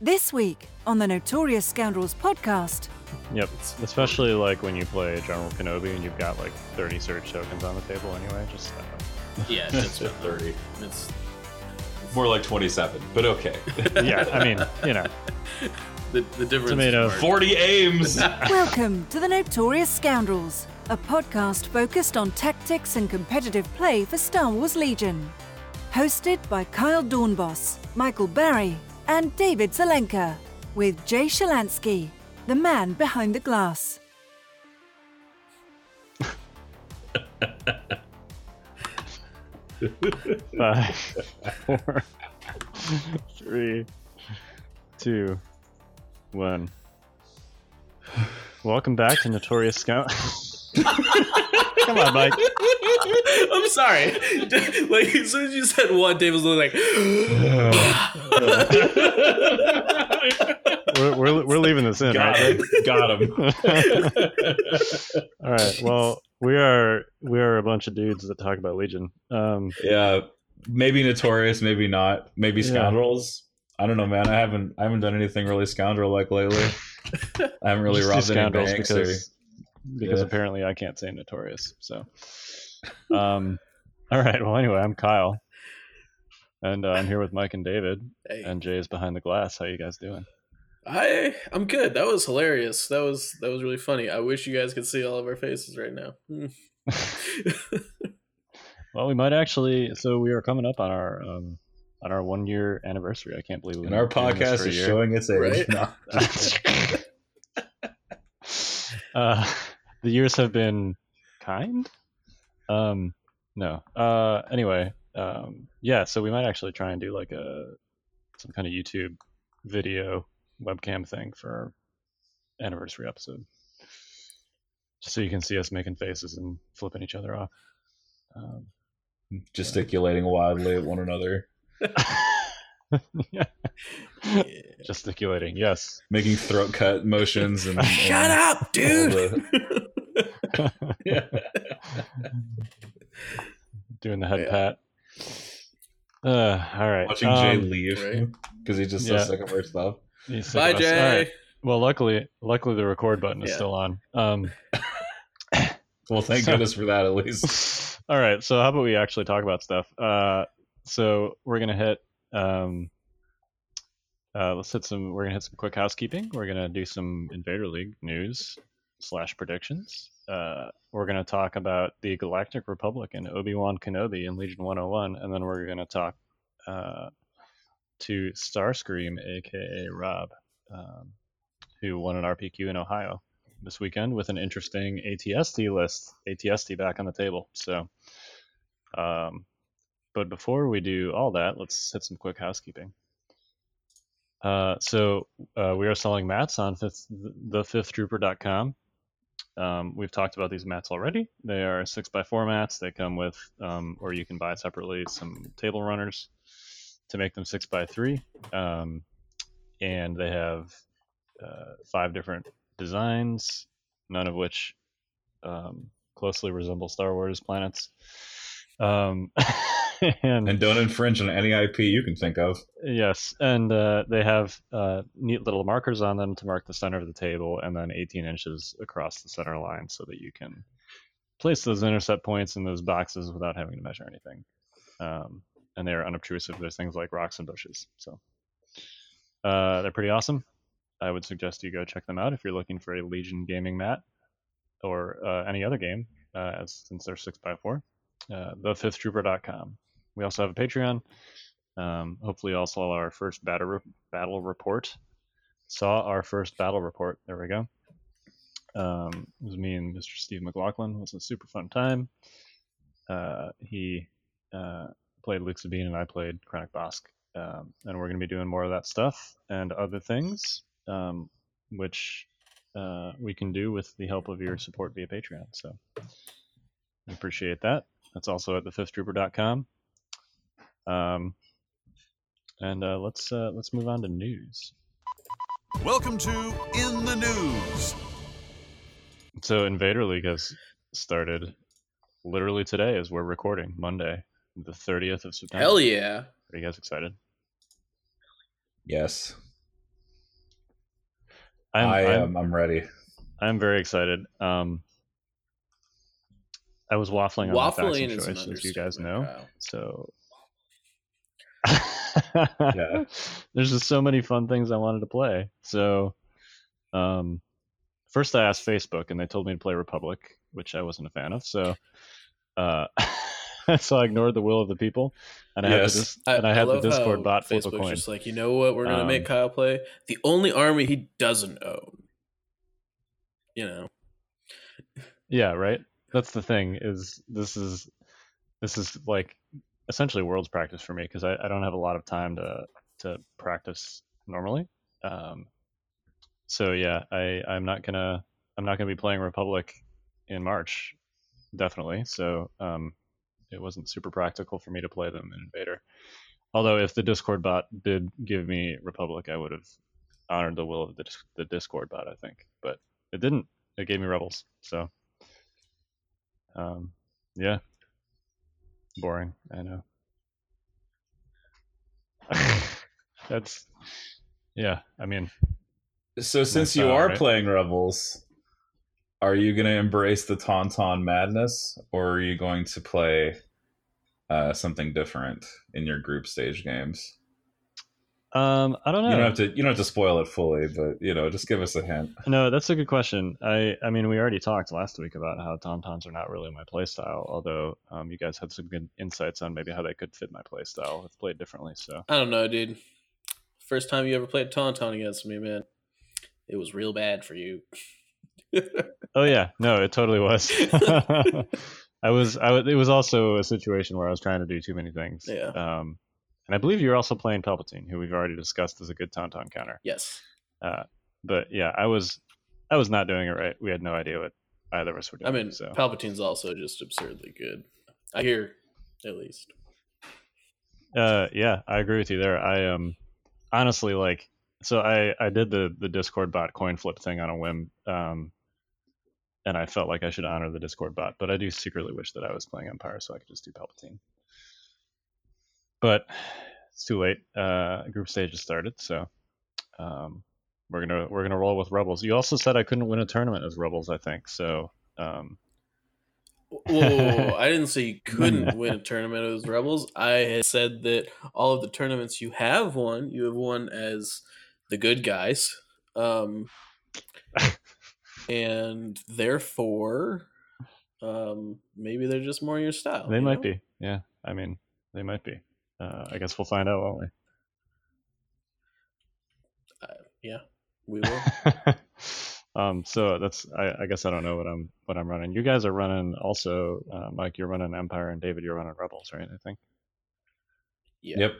This week on the Notorious Scoundrels podcast. Yep, especially like when you play General Kenobi and you've got like 30 search tokens on the table anyway. Just uh, Yeah, just At 30. It's More like 27, but okay. yeah, I mean, you know, the, the difference. Tomato. is 40 aims! Welcome to the Notorious Scoundrels, a podcast focused on tactics and competitive play for Star Wars Legion. Hosted by Kyle Dornbos, Michael Barry, and David Zelenka, with Jay Shalansky, the man behind the glass. five, four, three, two, one. Welcome back to Notorious Scout. Come on, Mike. I'm sorry. like as soon as you said one, Dave was like, We're, we're, we're leaving this in, Got right? him. Got him. All right. Well, we are we are a bunch of dudes that talk about Legion. Um, yeah, maybe notorious, maybe not. Maybe Yeah. scoundrels. I don't know, man. I haven't I haven't done anything really scoundrel like lately. I haven't really just do robbed any banks because because Yeah. apparently I can't say notorious. So, um, all right. Well, anyway, I'm Kyle, and uh, I'm here with Mike and David, "Hey, and Jay is behind the glass. How you guys doing? I I'm good. That was hilarious. That was that was really funny. I wish you guys could see all of our faces right now. Well, we might actually. So we are coming up on our um, on our one year anniversary. I can't believe we and our podcast is showing its age. Right? No. uh, the years have been kind. Um, no. Uh, anyway, um, yeah. So we might actually try and do like a some kind of YouTube video webcam thing for our anniversary episode, just so you can see us making faces and flipping each other off. Um, Gesticulating wildly at one another, yeah. Yeah. Gesticulating, yes. making throat cut motions and, and Shut up, dude. the- yeah. Doing the head Yeah. pat. Uh, all right. Watching Jay um, leave right. because he's just Yeah. so sick of our stuff. he's Bye, us. Jay. All right. Well, luckily, luckily the record button is Yeah. still on. Um, Well, thank So- goodness for that at least. all right. So how about we actually talk about stuff? Uh, so we're gonna hit. Um, uh, let's hit some. We're gonna hit some quick housekeeping. We're gonna do some Invader League news slash predictions. Uh, we're gonna talk about the Galactic Republic and Obi Wan Kenobi in Legion 101, and then we're gonna talk uh, to Starscream, aka Rob, um, who won an RPQ in Ohio this weekend with an interesting ATST list. ATST back on the table. So, um, but before we do all that, let's hit some quick housekeeping. Uh, so uh, we are selling mats on fifth, thefifthtrooper.com. Um, we've talked about these mats already. They are six by four mats. They come with, um, or you can buy separately, some table runners to make them six by three. Um, and they have uh, five different designs, none of which um, closely resemble Star Wars planets. And, and don't infringe on any IP you can think of. yes, and uh, they have uh, neat little markers on them to mark the center of the table, and then 18 inches across the center line, so that you can place those intercept points in those boxes without having to measure anything. Um, and they are unobtrusive. There's things like rocks and bushes, so uh, they're pretty awesome. I would suggest you go check them out if you're looking for a Legion gaming mat or uh, any other game, uh, as since they're six by four. Uh, thefifthtrooper.com. We also have a Patreon. Um, hopefully, also our first battle re- battle report. Saw our first battle report. There we go. Um, it was me and Mr. Steve McLaughlin. It was a super fun time. Uh, he uh, played Luke Sabine and I played Krennic Bossk. Um, and we're going to be doing more of that stuff and other things, um, which uh, we can do with the help of your support via Patreon. So I appreciate that. That's also at thefifthtrooper.com. Um, and uh, let's uh, let's move on to news. Welcome to In the News. So Invader League has started literally today as we're recording, Monday, the 30th of September. Hell yeah. Are you guys excited? Yes. I'm, I I'm. I'm ready. I'm very excited. Um, I was waffling on my Waffling faction choice, as you guys know. understatement, Kyle. So Yeah. there's just so many fun things I wanted to play. So um, first I asked Facebook, and they told me to play Republic, which I wasn't a fan of. So uh, so I ignored the will of the people, and I had the dis- and I had the Discord bot flip Facebook's just like, you know what, we're gonna Um, make Kyle play the only army he doesn't own. You know, Yeah, right. That's the thing. Is this is this is like essentially world's practice for me because I, I don't have a lot of time to to practice normally. Um, so yeah, I I'm not gonna I'm not gonna be playing Republic in March, definitely. So um, it wasn't super practical for me to play them in Invader. Although if the Discord bot did give me Republic, I would have honored the will of the the Discord bot. I think, but it didn't. It gave me Rebels. So um, yeah, boring. I know. That's yeah. I mean, So since you are right? playing Rebels, are you going to embrace the Tauntaun madness, or are you going to play uh, something different in your group stage games? Um, I don't know. You don't have to. You don't have to spoil it fully, but you know, just give us a hint. No, that's a good question. I I mean, we already talked last week about how tauntauns are not really my playstyle. Although um, you guys had some good insights on maybe how they could fit my playstyle if played differently. So I don't know, dude. First time you ever played Tauntaun against me, man, it was real bad for you. Oh yeah, no, it totally was. I was, I was. It was also a situation where I was trying to do too many things. Yeah. Um, and I believe you're also playing Palpatine, who we've already discussed as a good Tauntaun counter. yes. Uh, but yeah, I was, I was not doing it right. We had no idea what either of us were doing. I mean, so Palpatine's also just absurdly good. I hear, at least. Uh, yeah, I agree with you there. I um, honestly like. So I I did the the Discord bot coin flip thing on a whim. Um, and I felt like I should honor the Discord bot, but I do secretly wish that I was playing Empire so I could just do Palpatine. But it's too late. Uh, group stage has started, so um, we're gonna we're gonna roll with Rebels. You also said I couldn't win a tournament as Rebels, I think. So um, Whoa, I didn't say you couldn't win a tournament as Rebels. I had said that all of the tournaments you have won, you have won as the good guys. Um, and therefore, um, maybe they're just more your style. they might know? be. Yeah, I mean, they might be. Uh, I guess we'll find out, won't we? Yeah, we will. um, so that's I, I guess I don't know what I'm what I'm running. You guys are running also, uh, Mike. You're running Empire, and David, you're running Rebels, right? I think. Yeah. Yep.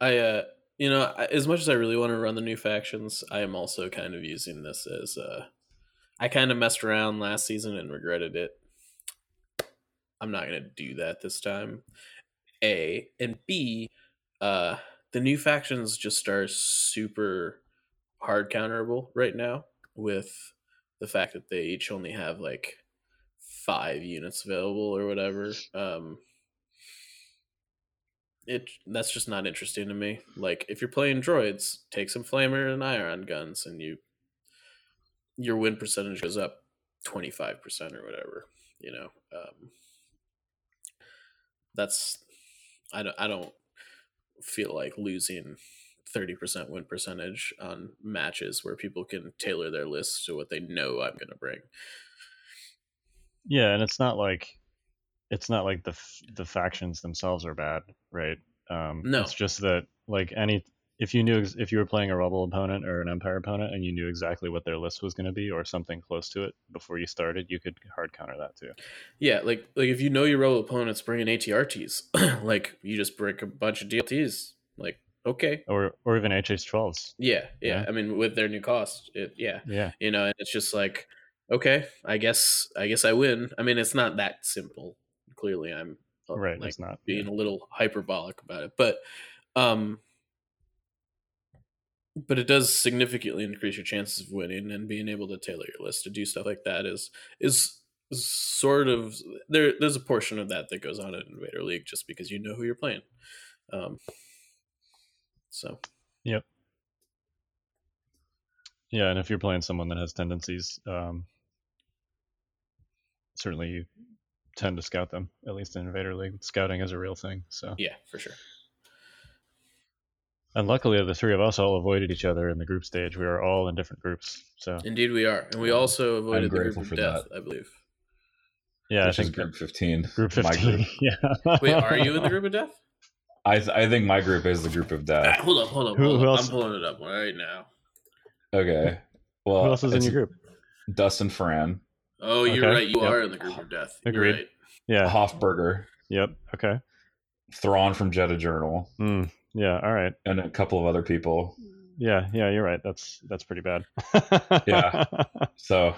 I, uh, you know, I- as much as I really want to run the new factions, I am also kind of using this as, uh, I kind of messed around last season and regretted it. I'm not going to do that this time. A and B, uh, the new factions just are super hard counterable right now with the fact that they each only have like five units available or whatever. Um, it that's just not interesting to me. Like if you're playing droids, take some flamer and ion guns, and you your win percentage goes up twenty five percent or whatever. You know, um, that's I don't I don't feel like losing thirty percent win percentage on matches where people can tailor their lists to what they know I'm going to bring. Yeah, and it's not like it's not like the f- the factions themselves are bad, right? Um, No. it's just that like any if you knew if you were playing a rebel opponent or an empire opponent and you knew exactly what their list was going to be or something close to it before you started, you could hard counter that too. Yeah, like like if you know your rebel opponent's bringing ATRTs, like you just break a bunch of DLTs. Like okay, Or or even HS12s. yeah, yeah. Yeah. I mean, with their new cost, it, yeah, Yeah. you know, and it's just like okay, I guess I guess I win. I mean, it's not that simple. Clearly, I'm uh, Right, like it's not. being a little hyperbolic about it, but um, but it does significantly increase your chances of winning and being able to tailor your list to do stuff like that is is sort of there. There's a portion of that that goes on in Invader League just because you know who you're playing. Um, so Yep. Yeah, and if you're playing someone that has tendencies, um, certainly you tend to scout them. At least in Invader League, scouting is a real thing. So, Yeah, for sure. And luckily the three of us all avoided each other in the group stage. We were all in different groups. So, Indeed, we are, and we also avoided the group of death, that. I believe. yeah, which I is think group 15. group My fifteen. group. yeah. Wait, are you in the group of death? I th- I think my group is the group of Ah, death. hold up, hold up, Who- hold who up. else- I'm pulling it up right now. Okay. Well, Who else is in your group? Dustin Ferran, Oh, you're Okay, right. You yep. are in the group of death. You're Agreed. right. Yeah. Hofberger, Yep. Okay. Thrawn from Jetta Journal, Mm, yeah. All right. and a couple of other people. Yeah. Yeah. You're right. That's that's pretty bad. Yeah. So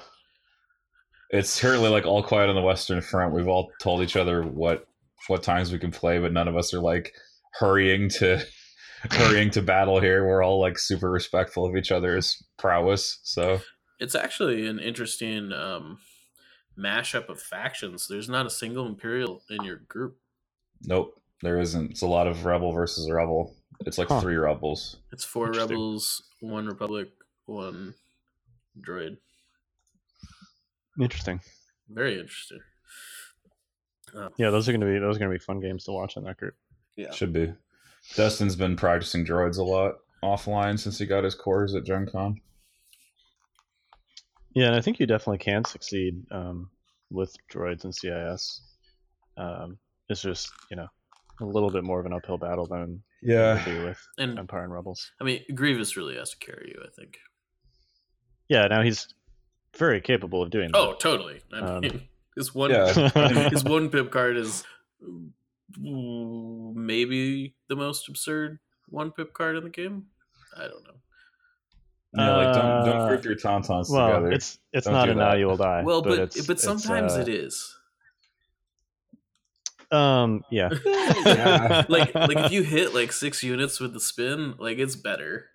it's currently like all quiet on the Western Front. We've all told each other what what times we can play, but none of us are like hurrying to hurrying to battle here. We're all like super respectful of each other's prowess. So It's actually an interesting um, mashup of factions. There's not a single Imperial in your group. nope, there isn't. It's a lot of rebel versus rebel. It's like Huh. three rebels. It's four rebels, one Republic, one droid. Interesting. Very interesting. Uh, Yeah, those are gonna be those are gonna be fun games to watch in that group. yeah. Should be. Dustin's been practicing droids a lot offline since he got his cores at Gen Con. Yeah, and I think you definitely can succeed um, with droids and CIS. Um, it's just you know a little bit more of an uphill battle than yeah would be with And Empire and Rebels. I mean, Grievous really has to carry you. I think. Yeah, now he's very capable of doing that. Oh, totally. I Um, mean, his one Yeah. his one pip card is maybe the most absurd one pip card in the game. I don't know. Yeah, like don't don't Uh, group your tauntauns well, together. it's it's Don't not do an that. now you will die. Well, but but, it's, it's, sometimes uh, it is. Um, yeah. Yeah. like like if you hit like six units with the spin, like it's better.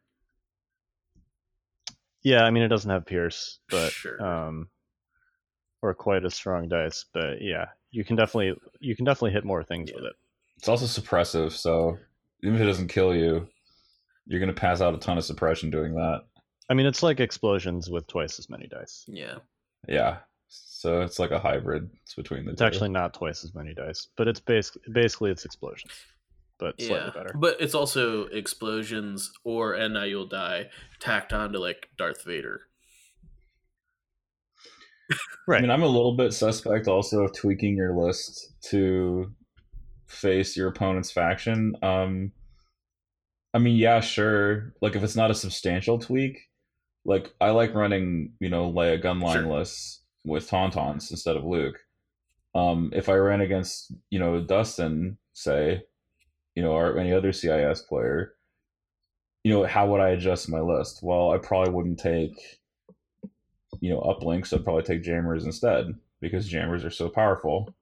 Yeah, I mean it doesn't have Pierce, but Sure. um, or quite as strong dice. But yeah, you can definitely you can definitely hit more things Yeah. with it. It's also suppressive, so even if it doesn't kill you, you're gonna pass out a ton of suppression doing that. I mean, it's like explosions with twice as many dice. Yeah. Yeah. So it's like a hybrid. It's between the It's two. actually not twice as many dice, but it's basically basically it's explosions, but slightly Yeah. better. But it's also explosions or and now you'll die tacked on to like Darth Vader. Right. I mean, I'm a little bit suspect also of tweaking your list to face your opponent's faction. Um, I mean, yeah, sure. Like if it's not a substantial tweak, like I like running, you know, Leia gunline Sure. lists with Tauntauns instead of Luke. Um, if I ran against, you know, Dustin, say, you know, or any other CIS player, you know, how would I adjust my list? Well, I probably wouldn't take, you know, uplinks. I'd probably take jammers instead because jammers are so powerful.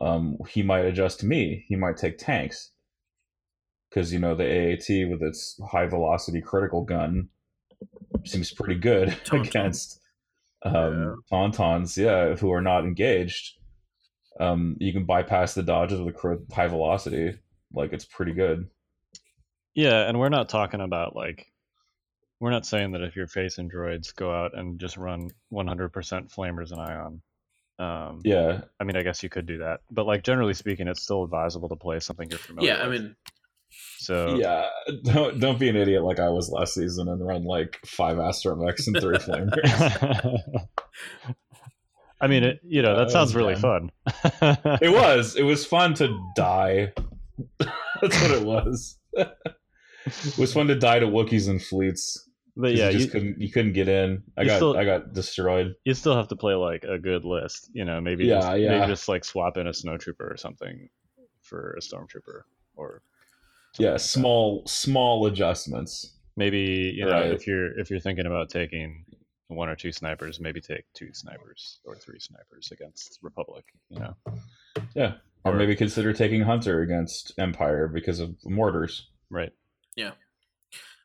Um, he might adjust to me. He might take tanks because you know the AAT with its high velocity critical gun seems pretty good against um, tauntauns. Yeah, who are not engaged. Um, you can bypass the dodges with a high velocity. Like it's pretty good. Yeah, and we're not talking about like we're not saying that if you're facing droids, go out and just run 100% flamers and ion. Um, Yeah, I mean, I guess you could do that, but like generally speaking, it's still advisable to play something you're familiar. Yeah, I mean so yeah. Don't don't be an idiot like I was last season and run like five astromechs and three flamers. I mean, it, you know, that Uh, sounds really fun. fun. It was. It was fun to die. That's what it was. it was fun to die to Wookiees and fleets. but 'cause yeah, you just you, couldn't you couldn't get in. I got still- I got destroyed. you still have to play like a good list. You know, maybe Yeah, just, yeah. maybe just like swap in a snowtrooper or something for a stormtrooper, or something Yeah, like that. small small adjustments. Maybe you know if you're if you're thinking about taking one or two snipers, maybe take two snipers or three snipers against Republic. You know, Yeah. Or Or- maybe consider taking Hunter against Empire because of mortars. right? Yeah.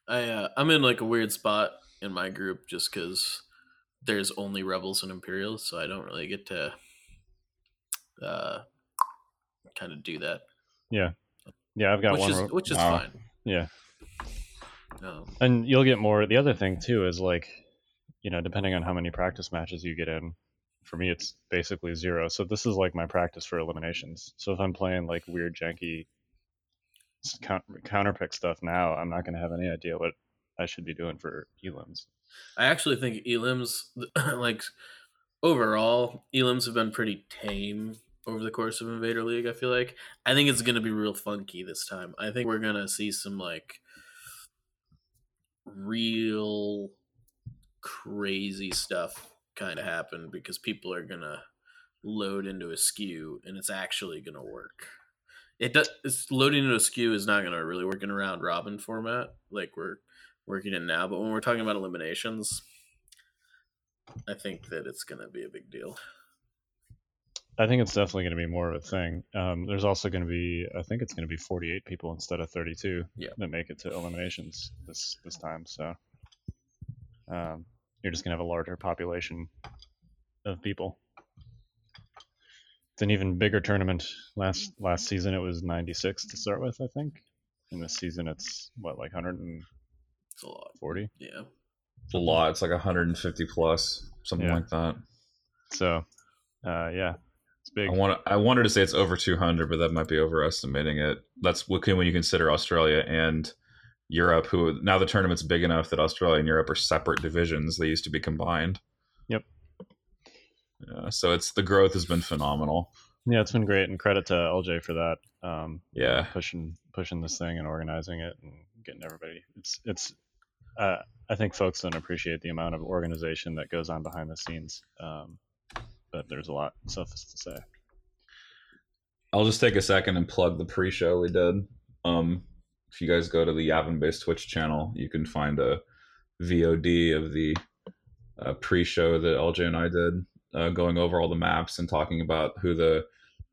I uh, I'm in like a weird spot in my group just because there's only rebels and Imperials, so I don't really get to uh kind of do that, Yeah, I've got which one. is which is wow. fine. yeah, No. And you'll get more. The other thing too is like, you know, depending on how many practice matches you get in, for me it's basically zero. So this is like my practice for eliminations. So if I'm playing like weird janky s- coun- counter pick stuff now, I'm not going to have any idea what I should be doing for elims. I actually think elims, like overall, elims have been pretty tame over the course of Invader League. I feel like I think it's gonna be real funky this time. I think we're gonna see some like real crazy stuff kind of happen because people are gonna load into a skew and it's actually gonna work. It does. It's loading into a skew is not gonna really work in a round robin format like we're working in now. But when we're talking about eliminations, I think that it's gonna be a big deal. I think it's definitely going to be more of a thing. Um, there's also going to be, I think it's going to be 48 people instead of 32 Yeah. that make it to eliminations this this time. So um, you're just going to have a larger population of people. It's an even bigger tournament. Last last season it was 96 to start with, I think. In this season it's what like 140. It's a lot. Yeah. It's a lot. It's like 150 plus, something Yeah. like that. So uh, yeah, it's big. I want. I wanted to say it's over 200, but that might be overestimating it. That's what when you consider Australia and Europe, who now the tournament's big enough that Australia and Europe are separate divisions. They used to be combined. Yep. Yeah, so it's the growth has been phenomenal. Yeah, it's been great, and credit to LJ for that. Um, Yeah, pushing pushing this thing and organizing it and getting everybody. It's it's. Uh, I think folks don't appreciate the amount of organization that goes on behind the scenes. Um, but there's a lot suffice to say. I'll just take a second and plug the pre-show we did. Um, if you guys go to the Yavin Base Twitch channel, you can find a VOD of the uh, pre-show that LJ and I did, uh, going over all the maps and talking about who the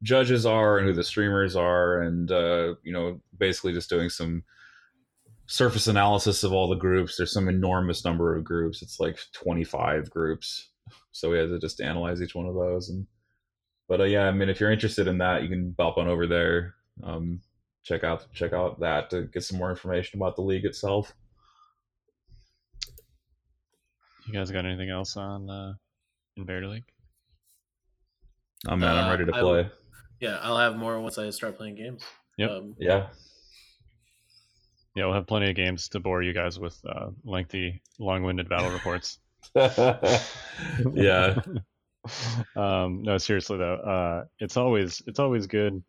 judges are and who the streamers are, and uh, you know, basically just doing some surface analysis of all the groups. There's some enormous number of groups. It's like 25 groups, so we had to just analyze each one of those and but uh, yeah, I mean, if you're interested in that, you can bop on over there. Um, check out check out that to get some more information about the league itself. You guys got anything else on uh, Invader League? Oh man, I'm Uh, ready to I play. will- Yeah, I'll have more once I start playing games. Yep. Um, Yeah, Yeah, we'll have plenty of games to bore you guys with uh, lengthy, long-winded battle reports. yeah, um, no, seriously though, uh, it's always it's always good.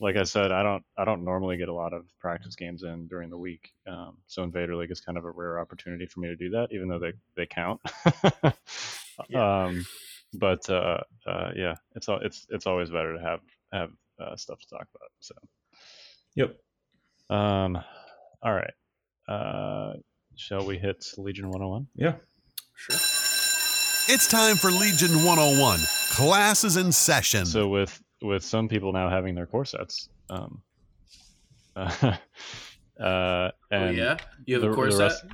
Like I said, I don't I don't normally get a lot of practice games in during the week, um, so Invader League is kind of a rare opportunity for me to do that, even though they they count. Yeah. um, but uh, uh, yeah, it's it's it's always better to have have uh, stuff to talk about. So yep. um, all right, uh, shall we hit Legion 101? Yeah. Sure. It's time for Legion 101. Class is in session. So with with some people now having their core sets, um, uh, uh, Oh, yeah, you have the- a core set. rest-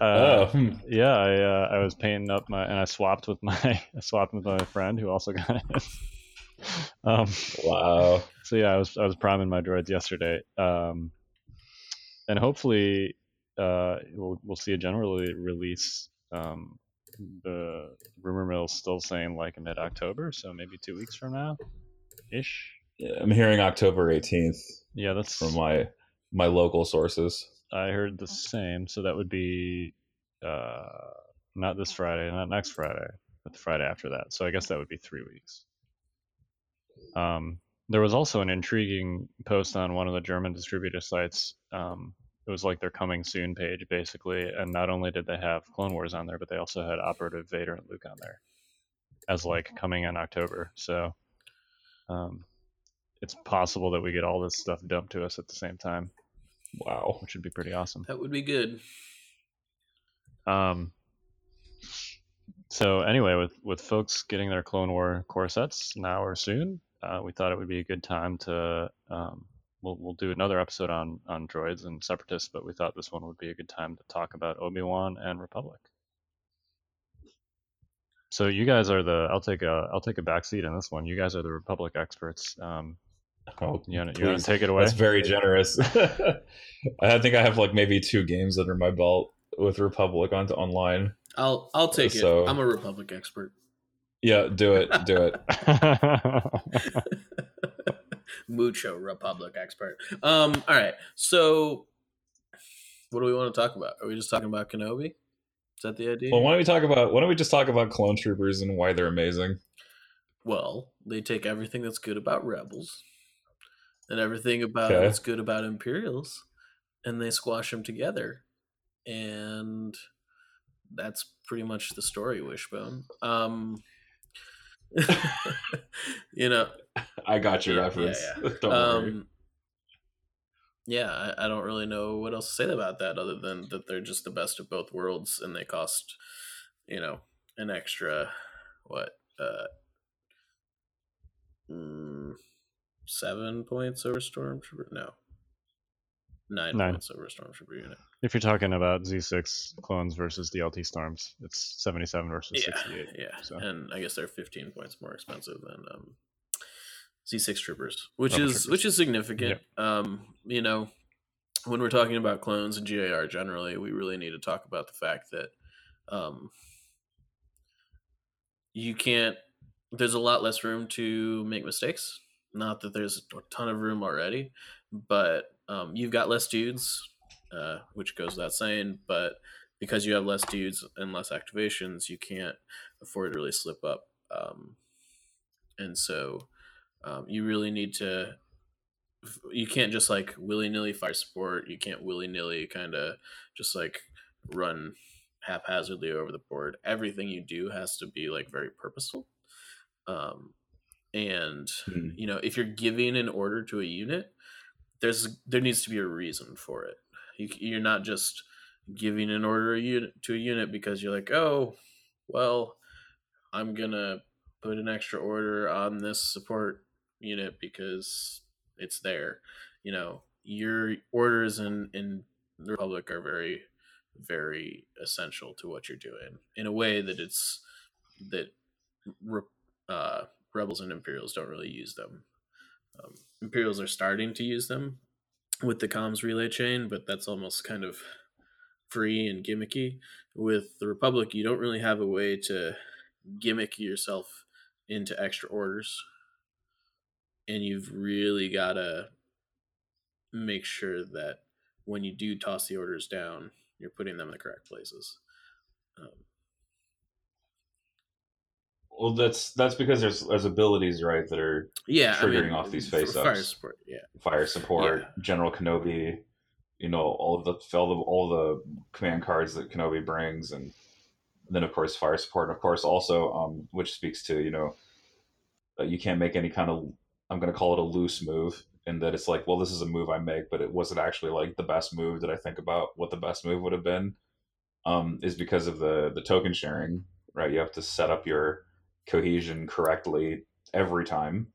uh, oh, hmm. yeah, I uh, I was painting up my and I swapped with my I swapped with my friend who also got it. um, wow. so yeah, I was I was priming my droids yesterday, um, and hopefully uh, we'll we'll see a general release. Um, the rumor mill's still saying like mid October, so maybe two weeks from now, ish. Yeah, I'm hearing October 18th Yeah, that's from my my local sources. I heard the same. So that would be uh, not this Friday, not next Friday, but the Friday after that. So I guess that would be three weeks. Um, there was also an intriguing post on one of the German distributor sites. Um, it was like their coming soon page, basically. And not only did they have Clone Wars on there, but they also had Operative Vader and Luke on there as like coming in October. So um, it's possible that we get all this stuff dumped to us at the same time, Wow. which would be pretty awesome. That would be good. Um, so anyway, with with folks getting their Clone War core sets now or soon, uh, we thought it would be a good time to um, we'll we'll do another episode on on droids and separatists, but we thought this one would be a good time to talk about Obi Wan and Republic. So you guys are the I'll take a I'll take a back seat in this one. You guys are the Republic experts. Um, Oh, You want to take it away? That's very generous. I think I have like maybe two games under my belt with Republic on online. I'll I'll take So- it. I'm a Republic expert. Yeah, do it, do it. Mucho Republic expert. Um. All right. So, what do we want to talk about? Are we just talking about Kenobi? Is that the idea? Well, why don't we talk about why don't we just talk about clone troopers and why they're amazing? Well, they take everything that's good about rebels and everything about Okay. that's good about Imperials, and they squash them together, and that's pretty much the story. Wishbone. Um, you know, I got your Yeah, reference. yeah, worry. um, yeah, I, I don't really know what else to say about that other than that they're just the best of both worlds, and they cost, you know, an extra what uh, mm, seven points over Stormtrooper. No, nine, Nine. points over Stormtrooper unit. if you're talking about Z6 clones versus DLT storms, it's 77 versus Yeah, 68. yeah, so. and I guess they're fifteen points more expensive than um, Z6 troopers, which Rebel is troopers. which is significant. Um, you know, when we're talking about clones and GAR generally, we really need to talk about the fact that um, you can't. There's a lot less room to make mistakes. Not that there's a ton of room already, but um, you've got less dudes, uh, which goes without saying. But because you have less dudes and less activations, you can't afford to really slip up. Um, and so um, you really need to. You can't just like willy nilly fire support. You can't willy nilly kind of just like run haphazardly over the board. Everything you do has to be like very purposeful. Um, and Hmm. you know, if you're giving an order to a unit, there's there needs to be a reason for it. You, you're not just giving an order a unit to a unit because you're like, oh, well, I'm gonna put an extra order on this support unit because it's there. You know, your orders in in the Republic are very, very essential to what you're doing in a way that it's that re- uh, rebels and Imperials don't really use them. Um, Imperials are starting to use them with the comms relay chain, but that's almost kind of free and gimmicky. With the Republic, you don't really have a way to gimmick yourself into extra orders. And you've really got to make sure that when you do toss the orders down, you're putting them in the correct places. Um, Well, that's that's because there's there's abilities right that are yeah, I Triggering mean, off these for face-ups. Fire support, yeah. fire support, Yeah. General Kenobi, you know, all of the all the all the command cards that Kenobi brings, and then of course fire support, and of course also, um, which speaks to you know, uh, you can't make any kind of I'm going to call it a loose move, in that it's like, well, this is a move I make, but it wasn't actually like the best move that I think about what the best move would have been. Um, is because of the the token sharing, right? You have to set up your cohesion correctly every time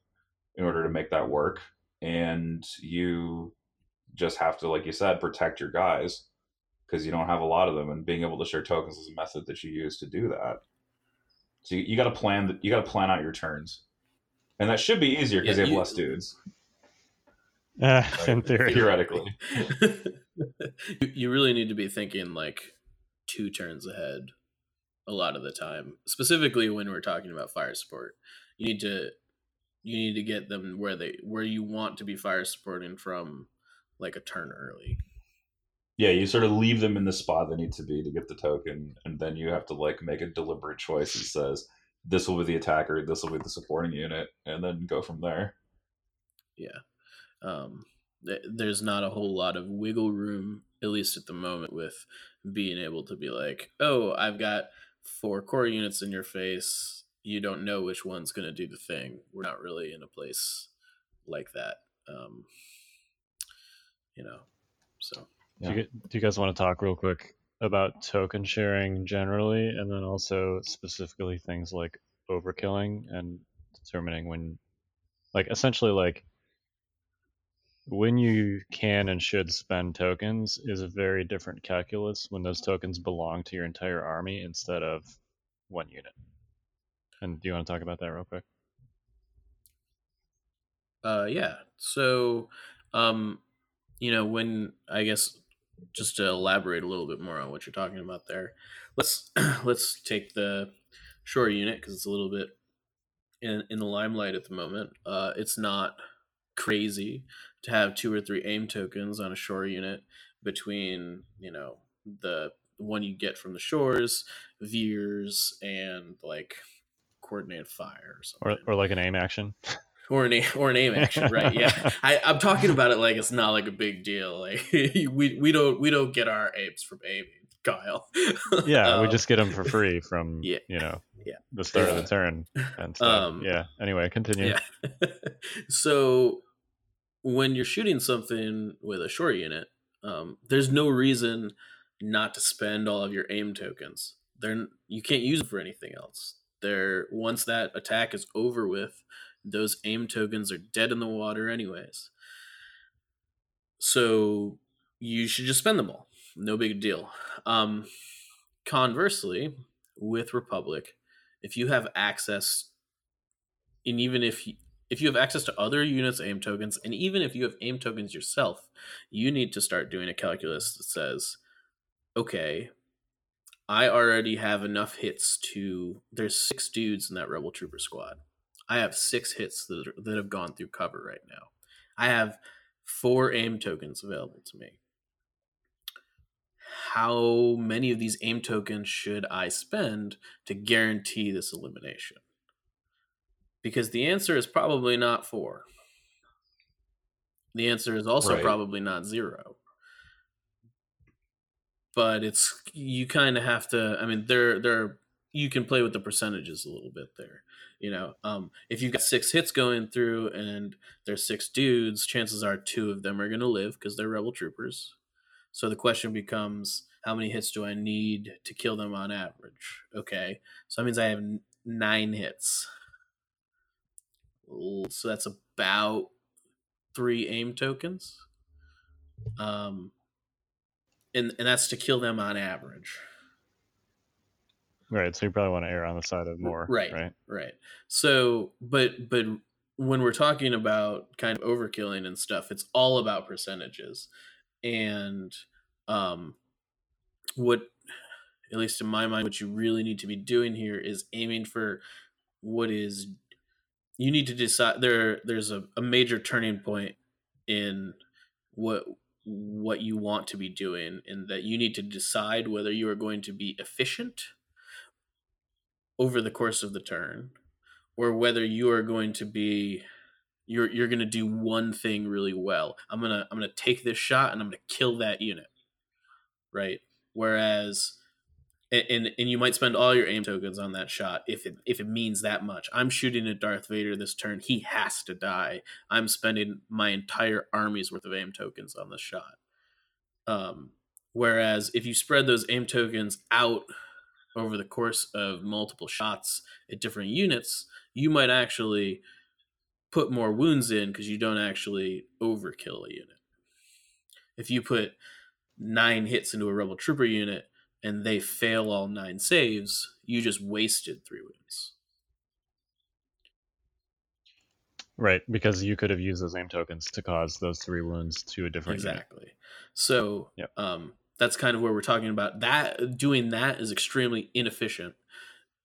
in order to make that work. And you just have to like you said protect your guys because you don't have a lot of them and being able to share tokens is a method that you use to do that. So you, you got to plan you got to plan out your turns. And that should be easier because Yeah, you have you- less dudes. Uh, in theory. theoretically. You, you really need to be thinking like two turns ahead a lot of the time specifically when we're talking about fire support. You need to you need to get them where they where you want to be fire supporting from like a turn early. Yeah you sort of leave them in the spot they need to be to get the token and then you have to like make a deliberate choice that says this will be the attacker this will be the supporting unit and then go from there. Yeah. Um th- there's not a whole lot of wiggle room at least at the moment with being able to be like oh i've got four core units in your face you don't know which one's going to do the thing. We're not really in a place like that um you know so. Do, you, do you guys want to talk real quick about token sharing generally, and then also specifically things like overkilling and determining when, like, essentially, like, when you can and should spend tokens is a very different calculus when those tokens belong to your entire army instead of one unit. And do you want to talk about that real quick? Uh, yeah. So, um, you know, when I guess just to elaborate a little bit more on what you're talking about there, let's let's take the shore unit because it's a little bit in in the limelight at the moment. Uh, it's not crazy to have two or three aim tokens on a shore unit between you know the one you get from the shores, veers, and like coordinated fire or something, or, or like an aim action. or an or an aim action, right? Yeah, I, I'm talking about it like it's not like a big deal. Like we we don't we don't get our apes from aiming, Kyle. yeah, Um, we just get them for free from yeah. you know Yeah. the start of the turn and stuff. Um, yeah. Anyway, continue. Yeah. so when you're shooting something with a shore unit, um, there's no reason not to spend all of your aim tokens. They're you can't use them for anything else. They're once that attack is over with, those aim tokens are dead in the water anyways. So you should just spend them all. No big deal. Um, conversely, with Republic, if you have access and even if if you have access to other units aim tokens and even if you have aim tokens yourself you need to start doing a calculus that says okay i already have enough hits to there's six dudes in that rebel trooper squad. I have six hits that, are- that have gone through cover right now. I have four aim tokens available to me. How many of these aim tokens should i spend to guarantee this elimination because the answer is probably not four. The answer is also Right. probably not zero. But it's you kind of have to. I mean, there there you can play with the percentages a little bit there. You know, um, if you've got six hits going through and there's six dudes, chances are two of them are going to live because they're rebel troopers. So the question becomes, how many hits do I need to kill them on average? Okay, so that means I have nine hits. So that's about three aim tokens. Um, and and that's to kill them on average. Right. So you probably want to err on the side of more. Right. Right. Right. So, but but when we're talking about kind of overkilling and stuff, it's all about percentages. And um what at least in my mind what you really need to be doing here is aiming for what is you need to decide there there's a, a major turning point in what what you want to be doing and that you need to decide whether you are going to be efficient over the course of the turn or whether you are going to be you're you're going to do one thing really well. I'm going to I'm going to take this shot and I'm going to kill that unit. Right? Whereas and, and and you might spend all your aim tokens on that shot if it if it means that much. I'm shooting at Darth Vader this turn. He has to die. I'm spending my entire army's worth of aim tokens on this shot. Um whereas if you spread those aim tokens out over the course of multiple shots at different units, you might actually put more wounds in because you don't actually overkill a unit. If you put nine hits into a rebel trooper unit and they fail all nine saves, you just wasted three wounds. Right. Because you could have used those aim tokens to cause those three wounds to a different unit. Exactly. So Yep. um, that's kind of where we're talking about that. Doing that is extremely inefficient,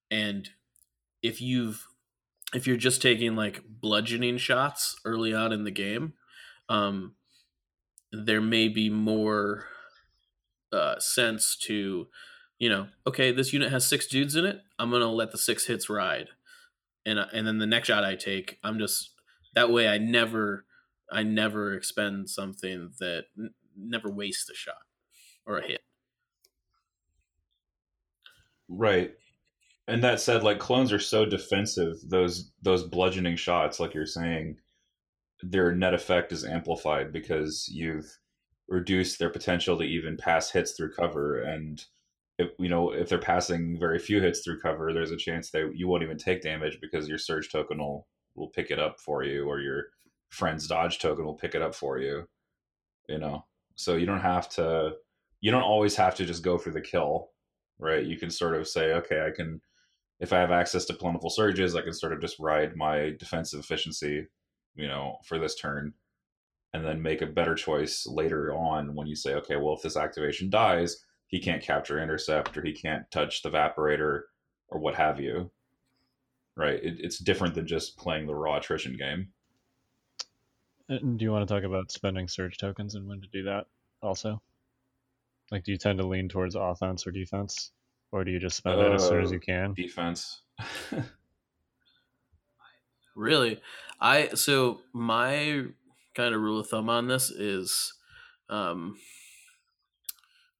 and if you've if you're just taking like bludgeoning shots early on in the game, um, there may be more uh, sense to, you know, okay, this unit has six dudes in it. I'm gonna let the six hits ride, and and then the next shot I take, I'm just that way. I never I never expend something that n- never waste a shot or a hit. Right. And that said, like clones are so defensive, those those bludgeoning shots, like you're saying, their net effect is amplified because you've reduced their potential to even pass hits through cover. And if you know, if they're passing very few hits through cover, there's a chance that you won't even take damage because your surge token will will pick it up for you, or your friend's dodge token will pick it up for you. You know. So you don't have to you don't always have to just go for the kill right? You can sort of say, okay, I can, if I have access to plentiful surges, I can sort of just ride my defensive efficiency you know, for this turn, and then make a better choice later on when you say, okay, well, if this activation dies, he can't capture intercept or he can't touch the evaporator or what have you. Right? It, it's different than just playing the raw attrition game. And do you want to talk about spending surge tokens and when to do that also? Like, do you tend to lean towards offense or defense? Or do you just spend it as soon as Uh, you can? Defense. Really, I so my kind of rule of thumb on this is, um,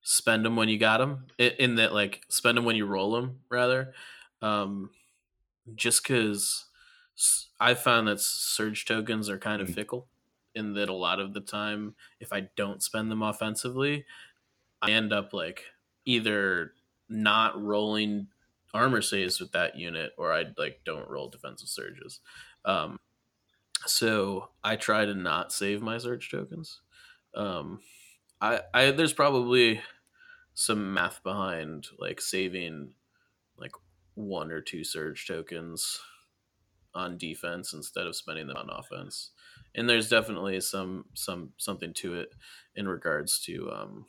spend them when you got them. In that, like, spend them when you roll them, rather. Um, just because I found that surge tokens are kind of Mm. fickle. In that, a lot of the time, if I don't spend them offensively, I end up like either not rolling armor saves with that unit, or I like don't roll defensive surges. Um, so I try to not save my surge tokens. Um, I, I there's probably some math behind like saving like one or two surge tokens on defense instead of spending them on offense. And there's definitely some some something to it in regards to um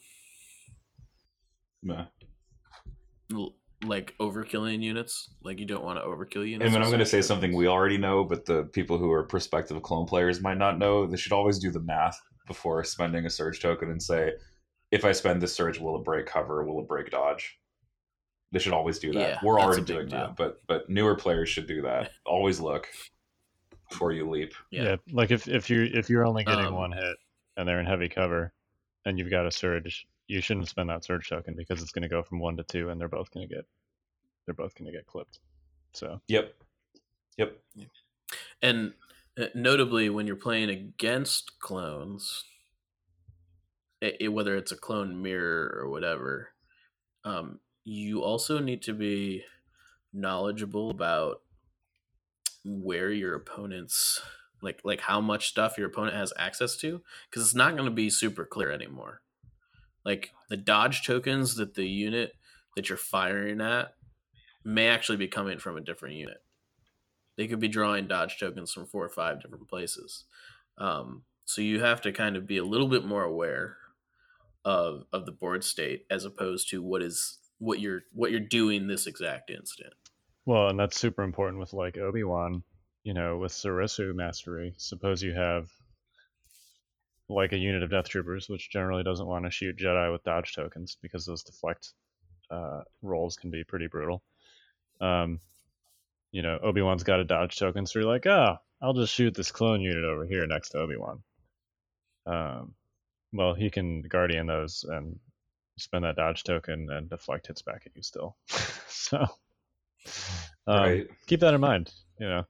l- like overkilling units. Like you don't want to overkill units. And then I'm going to say something we already know, but the people who are prospective clone players might not know. They should always do the math before spending a surge token and say, if I spend this surge, will it break cover? Will it break dodge? They should always do that. Yeah, We're that's already a big doing that, but but newer players should do that. always look before you leap. Yeah. Yeah. like if if you if you're only getting Um, one hit and they're in heavy cover, and you've got a surge, you shouldn't spend that surge token because it's going to go from one to two, and they're both going to get they're both going to get clipped. So Yep. Yep. And uh, notably, when you're playing against clones, i i- whether it's a clone mirror or whatever, um, you also need to be knowledgeable about where your opponent's like like how much stuff your opponent has access to because it's not going to be super clear anymore like the dodge tokens that the unit that you're firing at may actually be coming from a different unit they could be drawing dodge tokens from four or five different places. Um, so you have to kind of be a little bit more aware of of the board state as opposed to what is what you're what you're doing this exact instant. well, and that's super important with like Obi Wan. You know, with Soresu Mastery, suppose you have like a unit of Death Troopers, which generally doesn't want to shoot Jedi with dodge tokens because those deflect uh, rolls can be pretty brutal. Um, you know, Obi Wan's got a dodge token, so you're like, oh, I'll just shoot this clone unit over here next to Obi Wan. Um, well, he can guardian those and spend that dodge token and deflect hits back at you still. so, um, right. keep that in mind. You know.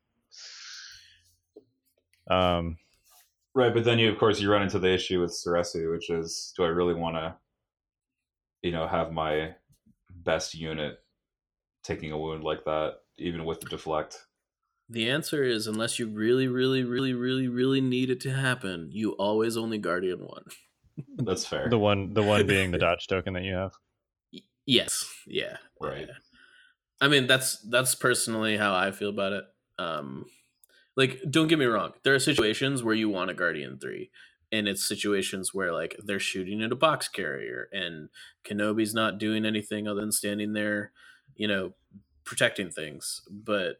Um, Right, but then you, of course, you run into the issue with Soresu, which is, do I really want to, you know, have my best unit taking a wound like that, even with the deflect? The answer is unless you really, really, really, really, really need it to happen, you always only guardian one. That's fair. the one, the one being the dodge token that you have. Y- yes, yeah, Right. yeah. I mean, that's that's personally how I feel about it. Um, like, don't get me wrong. There are situations where you want a Guardian three, and it's situations where like they're shooting at a box carrier, and Kenobi's not doing anything other than standing there, you know, protecting things. But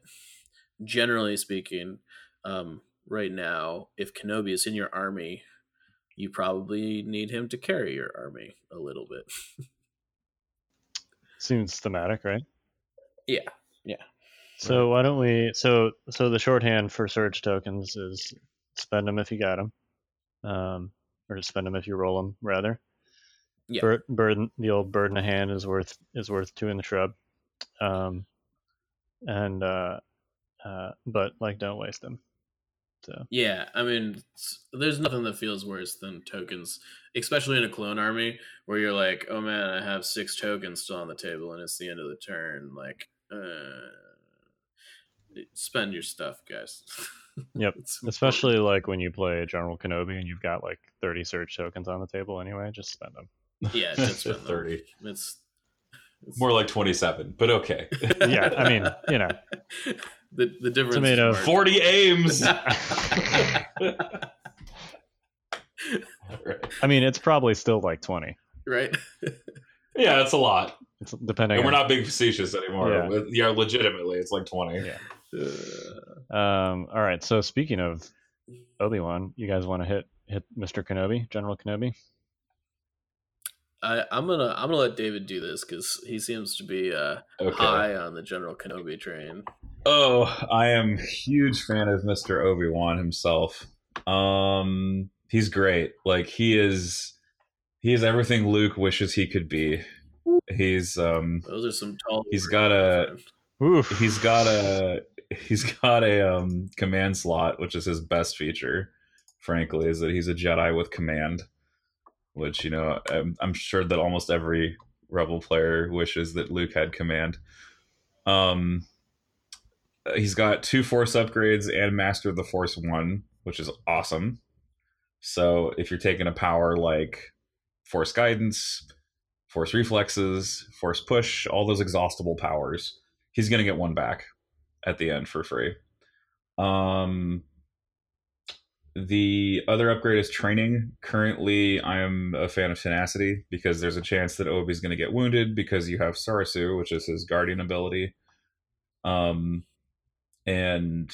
generally speaking, um, right now, if Kenobi is in your army, you probably need him to carry your army a little bit. Seems thematic, right? Yeah, yeah. So why don't we? So so the shorthand for surge tokens is spend them if you got them, um, or spend them if you roll them rather. Yeah. Bird, bird, the old bird in the hand is worth is worth two in the shrub, um, and uh, uh, but like don't waste them. So Yeah, I mean, there's nothing that feels worse than tokens, especially in a clone army where you're like, oh man, I have six tokens still on the table and it's the end of the turn. Like, uh, spend your stuff, guys. Yep, especially like when you play General Kenobi and you've got like thirty surge tokens on the table anyway, just spend them. yeah, just spend them. thirty. It's More like 27, but okay. Yeah, I mean, you know. the the difference. Tomato. 40 aims. I mean, it's probably still like 20. right? Yeah, that's a lot. It's depending And we're on not being facetious anymore. Yeah. Yeah, yeah legitimately, it's like 20. Yeah. Uh, Um, all right. So speaking of Obi Wan, you guys want to hit hit Mr. Kenobi, General Kenobi? I, I'm gonna I'm gonna let David do this because he seems to be uh, Okay. high on the General Kenobi train. Oh, I am huge fan of Mr. Obi-Wan himself. Um he's great. Like he is he is everything Luke wishes he could be. He's um Those are some tall. He's words, got a- Oof. he's got a he's got a um command slot, which is his best feature, frankly, is that he's a Jedi with command. Which, you know, I'm, I'm sure that almost every rebel player wishes that Luke had command. Um he's got two force upgrades and master of the force one, which is awesome. So if you're taking a power like force guidance, force reflexes, force push, all those exhaustible powers, he's going to get one back at the end for free. Um, the other upgrade is training. Currently, I'm a fan of tenacity because there's a chance that Obi's going to get wounded because you have Soresu, which is his guardian ability. Um, and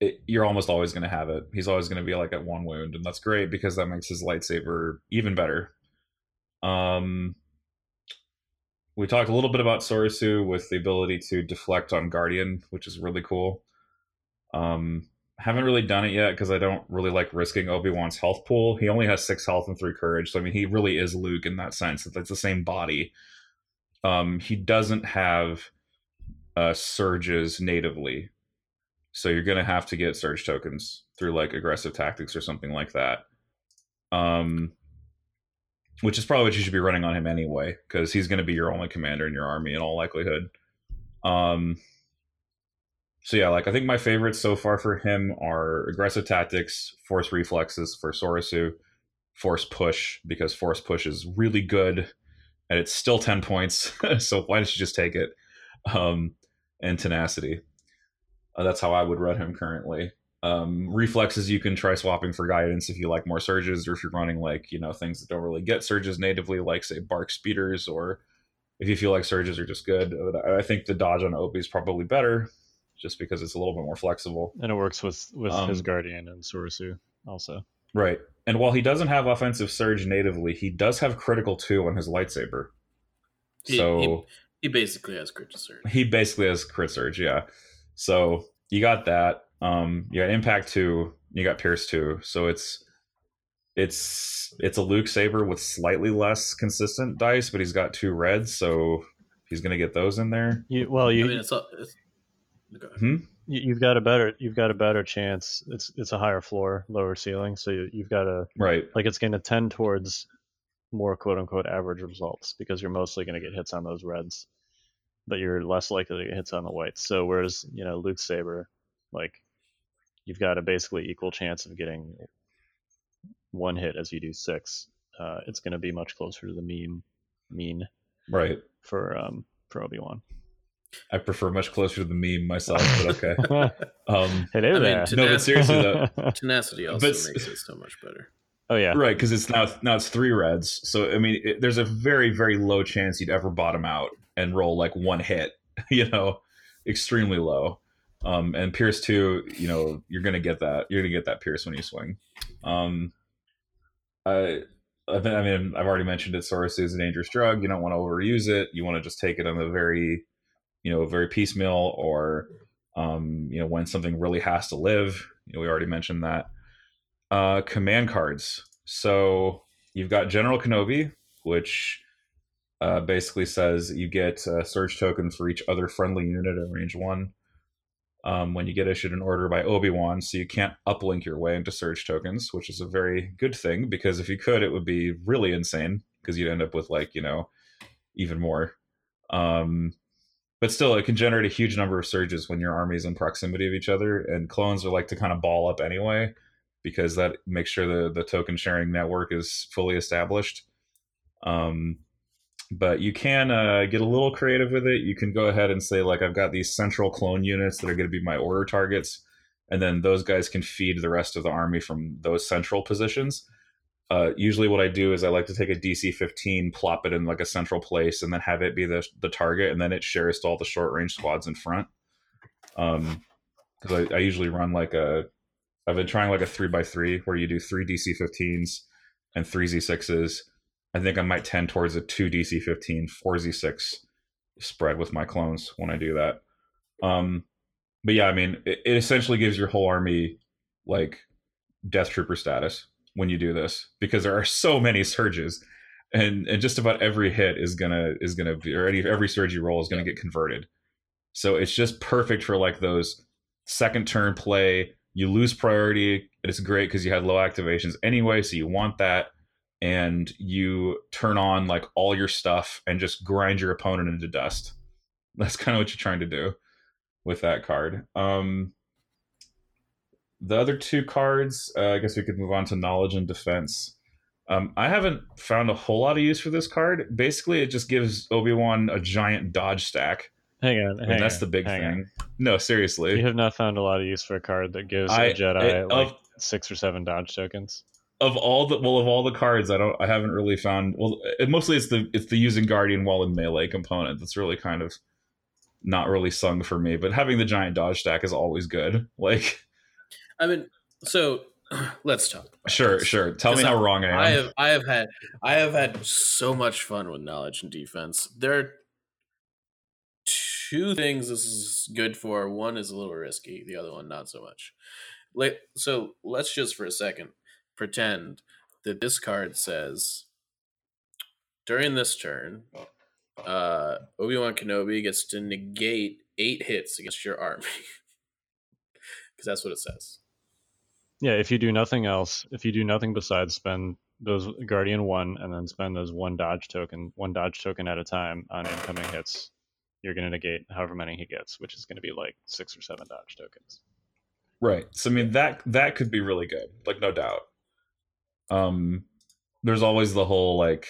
it, you're almost always going to have it. He's always going to be like at one wound, and that's great because that makes his lightsaber even better. Um, we talked a little bit about Soresu with the ability to deflect on Guardian, which is really cool. Um, haven't really done it yet because I don't really like risking Obi Wan's health pool. He only has six health and three courage, so I mean he really is Luke in that sense. It's the same body. Um, he doesn't have uh, surges natively, so you're gonna have to get surge tokens through like aggressive tactics or something like that. Um, which is probably what you should be running on him anyway, because he's going to be your only commander in your army in all likelihood. Um, so yeah, like I think my favorites so far for him are aggressive tactics, force reflexes for Soresu, force push because force push is really good, and it's still ten points. so why don't you just take it? Um, and tenacity. Uh, that's how I would run him currently. Um, reflexes you can try swapping for guidance if you like more surges, or if you're running like you know things that don't really get surges natively, like say BARC speeders, or if you feel like surges are just good. I think the dodge on Obi is probably better, just because it's a little bit more flexible. and it works with with Um, his guardian and Soresu also. Right. And while he doesn't have offensive surge natively, he does have critical two on his lightsaber. He- so he, he basically has crit surge. he basically has crit surge, yeah. So you got that. Um, you got impact two, you got pierce two. So it's it's it's a Luke saber with slightly less consistent dice, but he's got two reds, so he's gonna get those in there. You, well, you, I mean, it's, a- it's okay. Hmm? you you've got a better you've got a better chance. It's it's a higher floor, lower ceiling, so you, you've got a Right. like it's going to tend towards more quote unquote average results because you're mostly going to get hits on those reds, but you're less likely to get hits on the whites. So whereas you know Luke Saber, like you've got a basically equal chance of getting one hit as you do six. Uh, it's going to be much closer to the mean mean Right. for um for Obi Wan. I prefer much closer to the meme myself, but okay. Um Hello I mean, there. to- no, but seriously though, Tenacity also But- makes it so much better. oh yeah, Right, because it's now now it's three reds. So I mean, it, there's a very very low chance you'd ever bottom out and roll like one hit. You know, extremely low. Um, and Pierce two, you know, you're gonna get that. You're gonna get that Pierce when you swing. Um, I, I think- I mean, I've already mentioned it. Soresu is a dangerous drug. You don't want to overuse it. You want to just take it on a very, you know, very piecemeal or, um, you know, when something really has to live. You know, we already mentioned that uh, command cards. So you've got General Kenobi, which uh, basically says you get a surge token for each other friendly unit at range one. Um, when you get issued an order by Obi Wan, so you can't uplink your way into surge tokens, which is a very good thing because if you could, it would be really insane because you'd end up with like you know even more. Um, but still, it can generate a huge number of surges when your army is in proximity of each other, and clones are like to kind of ball up anyway because that makes sure the the token sharing network is fully established. Um, but you can uh, get a little creative with it. You can go ahead and say like I've got these central clone units that are going to be my order targets, and then those guys can feed the rest of the army from those central positions. Uh, usually, what I do is I like to take a DC 15, plop it in like a central place, and then have it be the the target, and then it shares to all the short range squads in front. Um, because I, I usually run like a, I've been trying like a three by three where you do three DC 15s and three Z6s. I think I might tend towards a two DC 15, four Z6 spread with my clones when I do that. Um, but yeah, I mean, it, it essentially gives your whole army like death trooper status when you do this because there are so many surges and and just about every hit is gonna is gonna be or any, every surge you roll is gonna get converted. So it's just perfect for like those second turn play. You lose priority it's great because you had low activations anyway so you want that and you turn on like all your stuff and just grind your opponent into dust that's kind of what you're trying to do with that card um the other two cards, uh, I guess we could move on to knowledge and defense. Um, I haven't found a whole lot of use for this card. Basically, it just gives Obi Wan a giant dodge stack. Hang on, hang and that's the big thing. on. No, seriously. You have not found a lot of use for a card that gives I- a Jedi it- like of- six or seven dodge tokens. Of all the well of all the cards, I don't I haven't really found well. It, mostly it's the it's the using Guardian wall and melee component that's really kind of not really sung for me. But having the giant dodge stack is always good. Like I mean, so let's talk. sure, this. sure. Tell me how wrong I am. I have I have had I have had so much fun with knowledge and defense. There are two things this is good for. One is a little risky, the other one not so much. Like so let's just for a second pretend that this card says during this turn, uh Obi-Wan Kenobi gets to negate eight hits against your army. Because that's what it says. Yeah, if you do nothing else, if you do nothing besides spend those Guardian one and then spend those one dodge token, one dodge token at a time on incoming hits, you're going to negate however many he gets, which is going to be like six or seven dodge tokens. Right. So I mean that that could be really good, like no doubt. Um there's always the whole like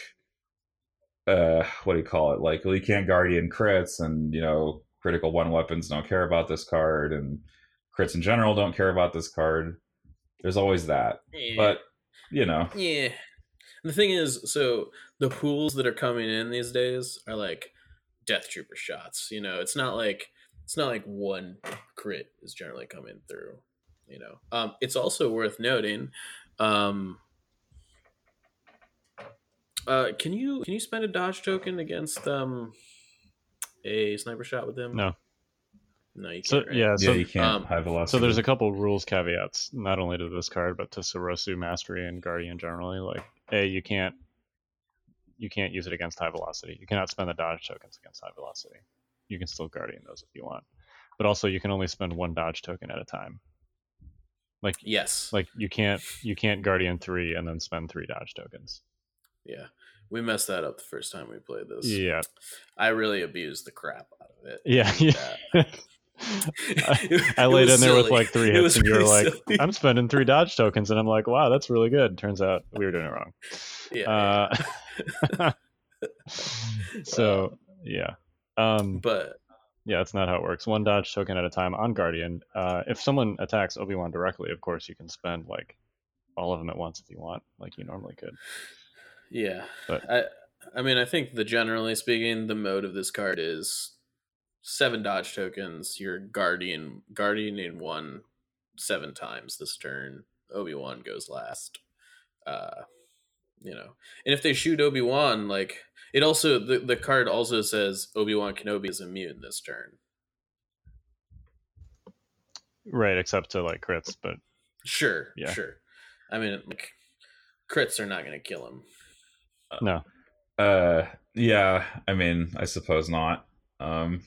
uh what do you call it? Like well you can't guardian crits and you know critical one weapons don't care about this card and crits in general don't care about this card. There's always that. But you know, Yeah. The thing is, so the pools that are coming in these days are like death trooper shots. You know, it's not like it's not like one crit is generally coming through. You know, um, it's also worth noting. Um, uh, can you can you spend a dodge token against um a sniper shot with them? No. no, you can't. So right? yeah, so yeah, you can't um, high velocity. so there's a couple rules caveats, not only to this card but to Soresu Mastery and Guardian generally. Like, a you can't you can't use it against high velocity. You cannot spend the dodge tokens against high velocity. You can still Guardian those if you want, but also you can only spend one dodge token at a time. Like yes, like you can't you can't Guardian three and then spend three dodge tokens. Yeah. We messed that up the first time we played this. Yeah, I really abused the crap out of it. yeah, yeah. I, I laid in there with like three hits, and you were like, silly. "I'm spending three dodge tokens," and I'm like, "Wow, that's really good." Turns out we were doing it wrong. yeah. Uh, so yeah, um, but yeah, that's not how it works. One dodge token at a time on Guardian. Uh, if someone attacks Obi Wan directly, of course you can spend like all of them at once if you want, like you normally could. Yeah, But- I I mean I think the generally speaking the mode of this card is seven dodge tokens. Your guardian guardian in one seven times this turn. Obi Wan goes last. Uh, you know, and if they shoot Obi Wan, like it also the, the card also says Obi Wan Kenobi is immune this turn. Right, except to like crits, but Sure, Yeah. sure. I mean, like crits are not going to kill him. No. Uh, yeah. I mean, I suppose not. Um,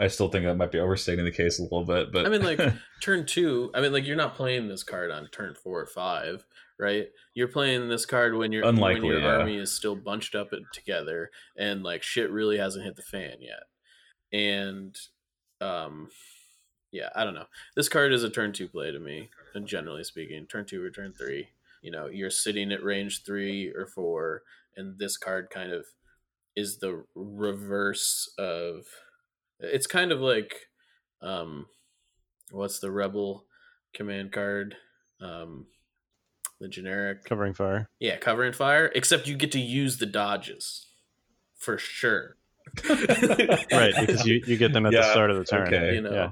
I still think that might be overstating the case a little bit, but I mean, like turn two. I mean, like you're not playing this card on turn four or five, right? You're playing this card when your Unlikely, when your yeah. army is still bunched up together, and like shit really hasn't hit the fan yet. And, um, yeah, I don't know. This card is a turn two play to me, and generally speaking, turn two or turn three. You know, you're sitting at range three or four, and this card kind of is the reverse of. It's kind of like, um, what's the rebel command card? Um, the generic Covering fire. yeah, covering fire, except you get to use the dodges for sure. Right, because you, you get them at the start of the turn. okay. you know, Yeah.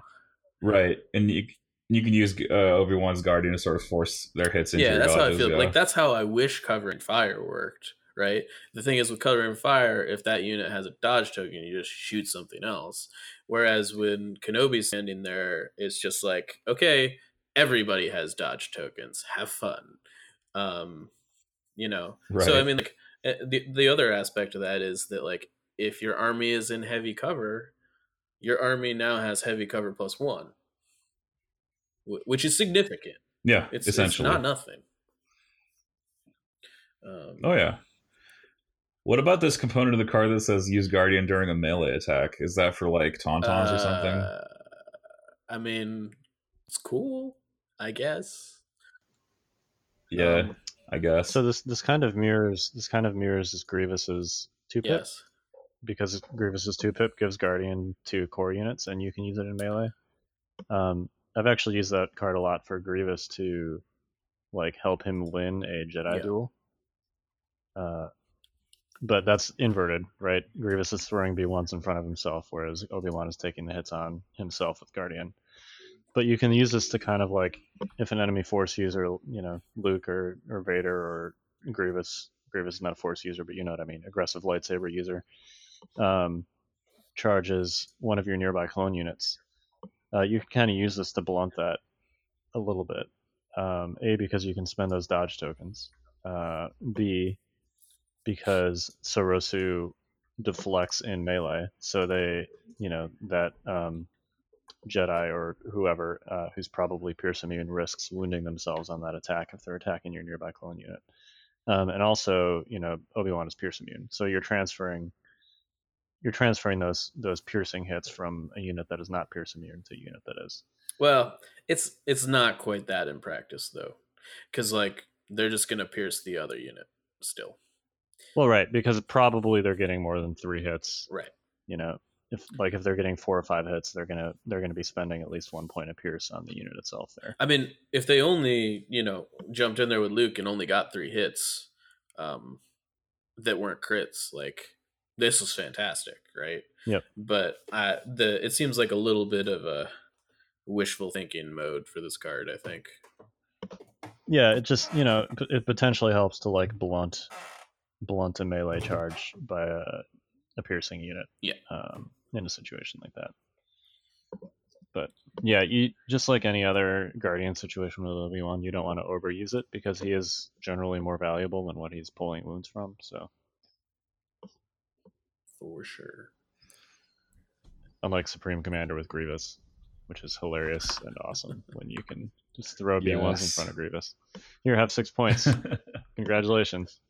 Right, and you you can use uh, Obi Wan's Guardian to sort of force their hits into yeah, your that's how I feel. yeah. Like that's how I wish covering fire worked. Right. The thing is with covering fire, if that unit has a dodge token, you just shoot something else. Whereas when Kenobi's standing there, it's just like, okay, everybody has dodge tokens. Have fun. Um, you know. So I mean, like eh, the the other aspect of that is that like if your army is in heavy cover, your army now has heavy cover plus one, which is significant. yeah, It's essentially. it's not nothing. Um, Oh yeah. What about this component of the card that says use Guardian during a melee attack? Is that for like tauntauns or something? uh, I mean, it's cool, I guess. Yeah, Um, I guess. So this this kind of mirrors this kind of mirrors this Grievous's two pip yes. because Grievous's two pip gives Guardian two core units and you can use it in melee. Um, I've actually used that card a lot for Grievous to like help him win a Jedi Yeah. duel. Uh, but that's inverted, right? Grievous is throwing B ones in front of himself, whereas Obi Wan is taking the hits on himself with Guardian. But you can use this to kind of like if an enemy force user, you know, Luke or, or Vader or Grievous, Grievous is not a force user, but you know what I mean, aggressive lightsaber user, um, charges one of your nearby clone units. Uh, you can kind of use this to blunt that a little bit. Um, a because you can spend those dodge tokens. Uh, B because Soresu deflects in melee, so they, you know, that um, Jedi or whoever uh, who's probably Pierce immune risks wounding themselves on that attack if they're attacking your nearby clone unit. Um, and also, you know, Obi Wan is Pierce immune, so you're transferring you're transferring those those piercing hits from a unit that is not Pierce immune to a unit that is. Well, it's it's not quite that in practice though, because like they're just gonna pierce the other unit still. Well, right, because probably they're getting more than three hits. Right. You know, if like if they're getting four or five hits, they're gonna they're gonna be spending at least one point of pierce on the unit itself there. I mean, if they only you know jumped in there with Luke and only got three hits, um, that weren't crits, like this was fantastic, right? Yep. But I the it seems like a little bit of a wishful thinking mode for this card. I think. Yeah, it just you know it potentially helps to like blunt blunt a melee charge by a, a piercing unit. Yeah. Um, in a situation like that. But yeah, you just like any other guardian situation with Obi Wan, you don't want to overuse it because he is generally more valuable than what he's pulling wounds from. So For sure. unlike Supreme Commander with Grievous, which is hilarious and awesome when you can just throw B ones in front of Grievous. Here, have six points. Congratulations.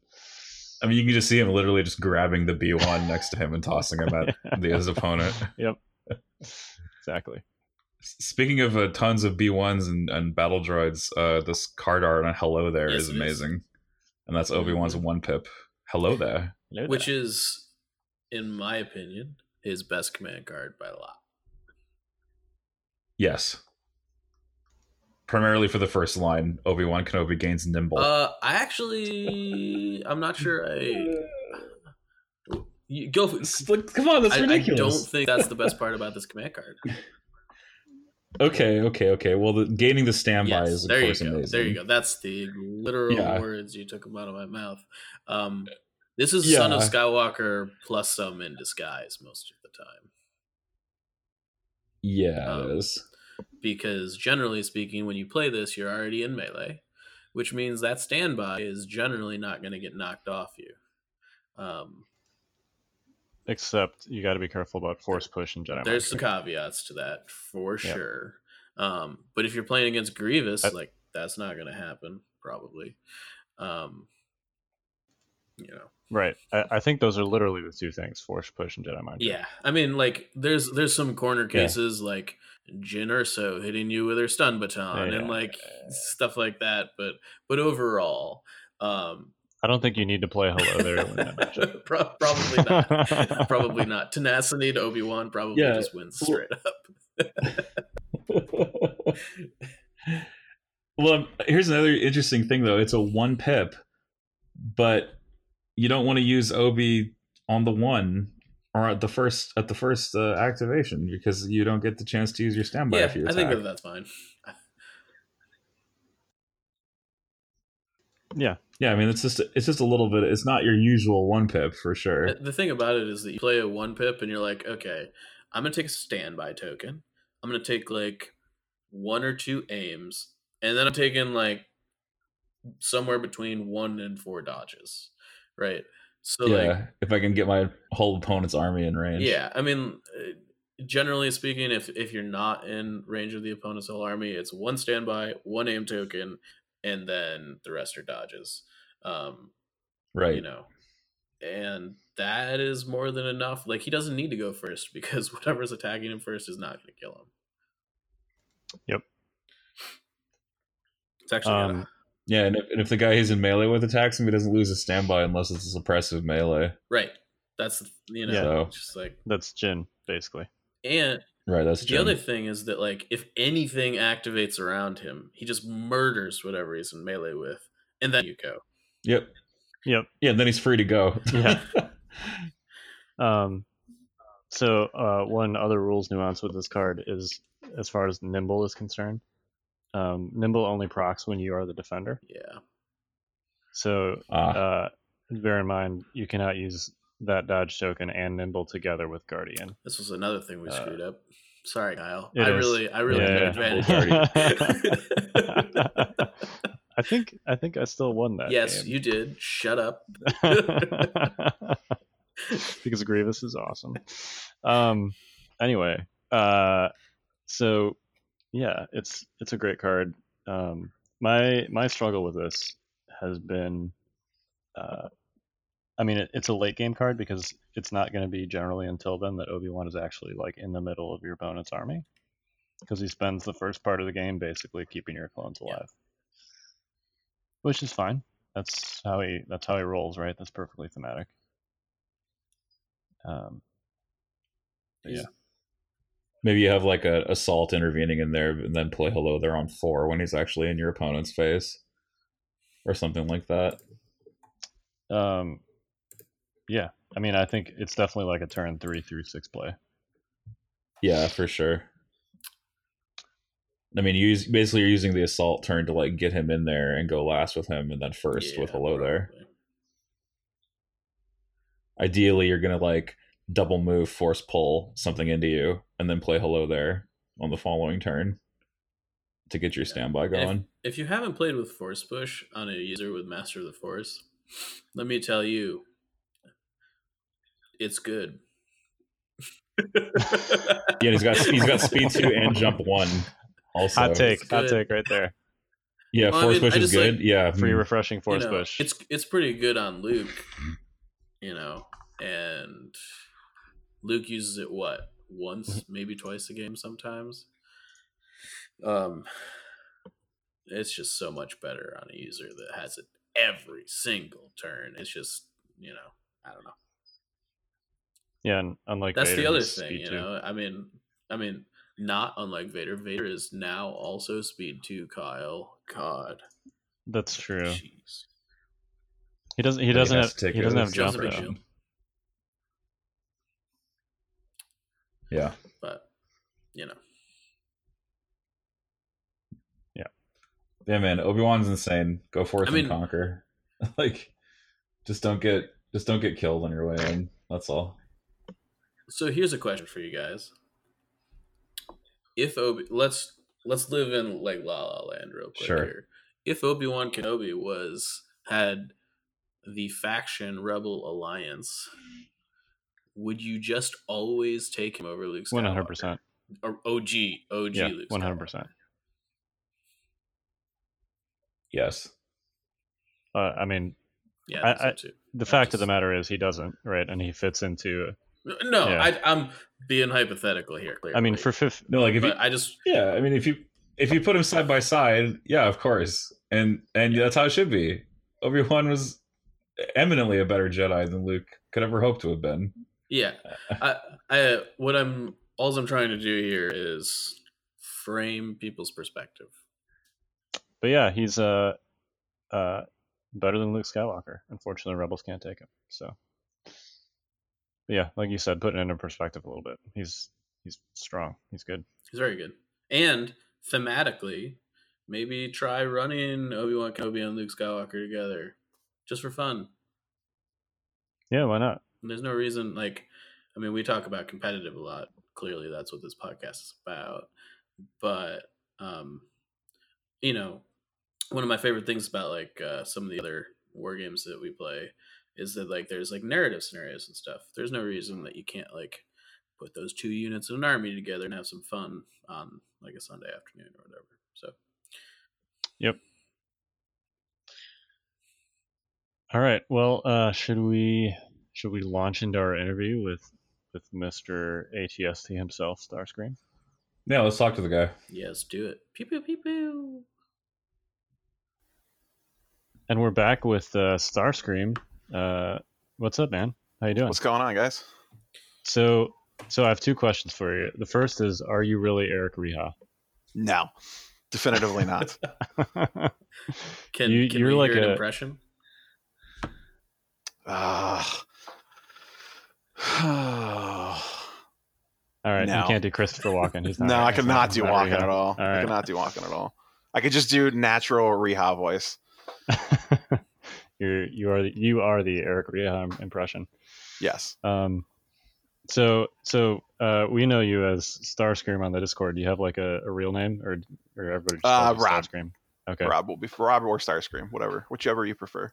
I mean, you can just see him literally just grabbing the B one next to him and tossing him at the his opponent. Yep. Exactly. Speaking of uh, tons of B ones and, and battle droids, uh, this card art on Hello There Yes, is it is. amazing, and that's Obi Wan's Mhm. one pip. Hello there. Hello Which there. is, in my opinion, his best command card by a lot. Yes. Primarily for the first line, Obi Wan Kenobi gains nimble. Uh, I actually, I'm not sure. I you go. For, It's like, come on, that's I, I don't think that's the best part about this command card. Okay, okay, okay. Well, the, gaining the standby Yes, is of there you course go. amazing. There you go. That's the literal Yeah. words you took them out of my mouth. Um, this is Son of Skywalker plus some in disguise most of the time. Yeah, Um, it is. because generally speaking, when you play this, you're already in melee, which means that standby is generally not going to get knocked off you. Um, Except you got to be careful about force push and Jedi. there's some caveats to that for Yeah. sure. Um, but if you're playing against Grievous, I- like that's not going to happen probably. Um, you know, Right. I, I think those are literally the two things: force push and Jedi mind. Yeah. I mean, like there's there's some corner cases like Jyn Erso hitting you with her stun baton and Yeah. like stuff like that. But but overall, um, I don't think you need to play hello there to win. Pro- probably not. probably not. Tenacity to Obi Wan probably Yeah. just wins straight up. well, um, here's another interesting thing though. It's a one pip, but you don't want to use Obi on the one or at the first at the first uh, activation because you don't get the chance to use your standby yeah, if you I think that that's fine. yeah, yeah, I mean it's just it's just a little bit. It's not your usual one pip for sure. The thing about it is that you play a one pip and you're like, okay, I'm gonna take a standby token. I'm gonna take like one or two aims, and then I'm taking like somewhere between one and four dodges, right? So yeah, like, if I can get my whole opponent's army in range. yeah, I mean, uh, generally speaking, if if you're not in range of the opponent's whole army, it's one standby, one aim token, and then the rest are dodges. Um, right. you know and that is more than enough like he doesn't need to go first because whatever's attacking him first is not going to kill him Yep. it's actually Um, kinda- Yeah, and if, and if the guy he's in melee with attacks him, he doesn't lose a standby unless it's a suppressive melee. right that's you know Yeah. So- just like that's Jyn basically. and Right, that's the Jyn. other thing is that like if anything activates around him he just murders whatever he's in melee with and then you go Yep. Yep. Yeah, and then he's free to go. Yeah. Um, so uh, one other rules nuance with this card is as far as nimble is concerned. Um, nimble only procs when you are the defender. yeah So Ah, uh, bear in mind you cannot use that dodge token and nimble together with guardian. this was another thing we Uh, screwed up sorry kyle it i is. really i really Yeah. took advantage I think I think I still won that. yes game. you did shut up because Grievous is awesome. Um, anyway, uh, so yeah, it's it's a great card. Um, my my struggle with this has been, uh, I mean, it, it's a late game card because it's not going to be generally until then that Obi Wan is actually like in the middle of your opponent's army, because he spends the first part of the game basically keeping your clones alive, which is fine. That's how he that's how he rolls, right? That's perfectly thematic. Um, yeah, maybe you have like a assault intervening in there, and then play hello there on four when he's actually in your opponent's face, or something like that. um, yeah. I mean, I think it's definitely like a turn three through six play. Yeah, for sure. I mean, you use, basically you're using the assault turn to like get him in there and go last with him, and then first with Yeah, hello there. Ideally, you're gonna like double move, force pull something into you, and then play hello there on the following turn to get your standby going. If you haven't played with Force Push on a user with Master of the Force, let me tell you, it's good. Yeah, he's got he's got speed two and jump one. Also, hot take, it's hot take right there. Yeah, Well, I force mean, push I is good. like, yeah, Free mm, refreshing force you know, push. It's it's pretty good on Luke, you know, and Luke uses it what once, maybe twice a game sometimes. Um, it's just so much better on a user that has it every single turn. It's just you know, I don't know. yeah, and unlike That's Vader, the other thing, speed you two. know. I mean, I mean, not unlike Vader. Vader is now also speed two. Kyle, God, That's true. jeez. He doesn't. He he doesn't has have. to He doesn't have He doesn't jump have jump. Yeah. but you know, Yeah, Yeah, man, Obi Wan's insane. Go forth I mean- and conquer. like, just don't get just don't get killed on your way in. That's all. so here's a question for you guys: If Obi, let's let's live in like La La Land real quick Sure. here. If Obi Wan Kenobi was had the faction Rebel Alliance, would you just always take him over Luke Skywalker? One hundred percent. Or OG, OG Yeah, Luke. One hundred percent. Yes. Uh, I mean, Yeah, I- I, think so I- too. the I fact of the matter is he doesn't, right? And he fits into. No, Yeah. I, I'm being hypothetical here. Clearly. I mean, for fifth. No, like if you I just Yeah, I mean if you if you put them side by side, yeah, of course. And and that's how it should be. Obi Wan was eminently a better Jedi than Luke could ever hope to have been. Yeah, I, I, what I'm, all I'm trying to do here is frame people's perspective. But yeah, he's uh, uh, better than Luke Skywalker. Unfortunately, Rebels can't take him. So, but yeah, like you said, putting it into perspective a little bit. He's he's strong. He's good. He's very good. And thematically, maybe try running Obi Wan Kenobi and Luke Skywalker together, just for fun. Yeah, why not? And there's no reason like I mean we talk about competitive a lot. Clearly that's what this podcast is about. But um you know, one of my favorite things about like uh, some of the other war games that we play is that like there's like narrative scenarios and stuff. There's no reason that you can't like put those two units in an army together and have some fun on like a Sunday afternoon or whatever. So Yep. All right. Well, uh, should we should we launch into our interview with with Mr. ATST himself, Starscream? Yeah, let's talk to the guy. yes, do it. Pew pew pew pew. And we're back with uh, Starscream. Uh, what's up, man? How you doing? What's going on, guys? So, so I have two questions for you. The first is, are you really Eric Reha? No, definitively not. Can, You- can you're we like hear an a- impression? Ah. All right, No. you can't do Christopher Walken. He's not. no, I he's could not- not do not walking at all. All I right. could not do walking at all. I could just do natural Reha voice. You're you are the, you are the Eric Reha impression. Yes. Um, so so uh, we know you as Starscream on the Discord. Do you have like a, a real name, or or everybody just Uh, Rob. Starscream? Okay. Rob will be Rob or Starscream, whatever, whichever you prefer.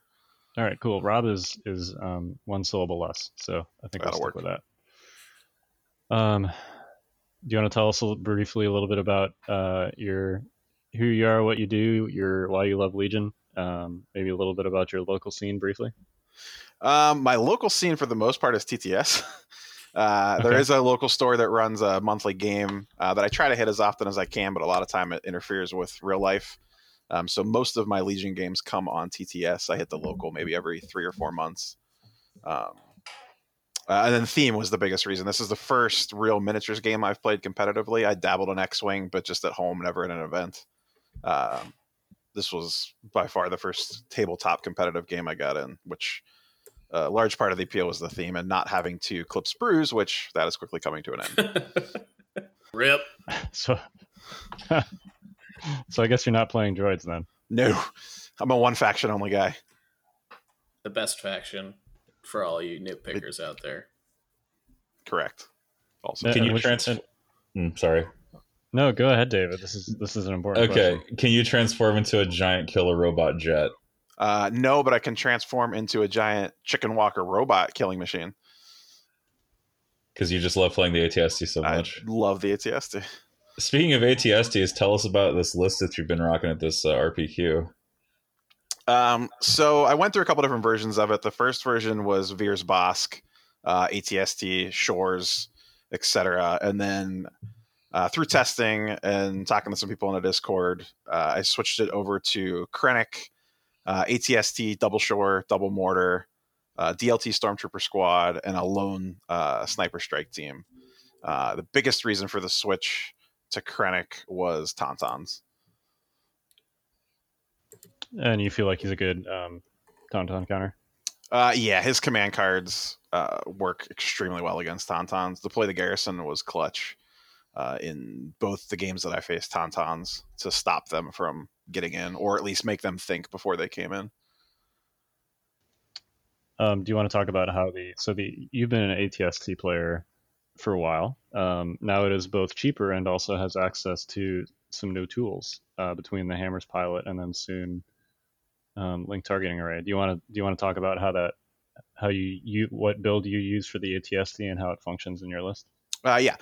All right. Cool. Rob is is um, one syllable less, so I think That'll stick work. with that. Um, do you want to tell us a little, briefly a little bit about uh, your who you are, what you do, your why you love Legion? Um, maybe a little bit about your local scene briefly. Um, my local scene for the most part is TTS. Uh, There Okay. is a local store that runs a monthly game uh, that I try to hit as often as I can, but a lot of time it interferes with real life. Um, so most of my Legion games come on TTS. I hit the local maybe every three or four months. Um, uh, and then theme was the biggest reason. This is the first real miniatures game I've played competitively. I dabbled in X-wing, but just at home, never in an event. Um, this was by far the first tabletop competitive game I got in, which a large part of the appeal was the theme and not having to clip sprues, which that is quickly coming to an end. Rip. So, so I guess you're not playing droids then. no, I'm a one faction only guy. The best faction for all you nitpickers out there. Correct. Also, Can you which- trans? and- Mm, sorry. No, go ahead, David. This is this is an important. Okay. question. Can you transform into a giant killer robot jet? uh, no, but I can transform into a giant chicken walker robot killing machine. Because you just love playing the ATST so I much. love the ATST. Speaking of ATSTs, tell us about this list that you've been rocking at this uh, RPQ. Um, so I went through a couple different versions of it. The first version was Veers Bossk, uh, ATST, Shores, etc. And then uh, through testing and talking to some people in a Discord, uh, I switched it over to Krennic, uh, ATST, Double Shore, Double Mortar, uh, DLT Stormtrooper Squad, and a lone uh, Sniper Strike team. Uh, the biggest reason for the switch to Krennic was Tauntauns. And you feel like he's a good um, tauntaun counter. Uh, yeah, his command cards uh, work extremely well against Tauntauns. Deploy the Garrison was clutch uh, in both the games that I faced Tauntauns to stop them from getting in, or at least make them think before they came in. Um, do you want to talk about how the so the you've been an ATST player for a while. Um, now it is both cheaper and also has access to some new tools uh, between the Hammers pilot and then soon um, link targeting array. Do you want to do you want to talk about how that how you you what build you use for the ATST and how it functions in your list? Uh, yeah.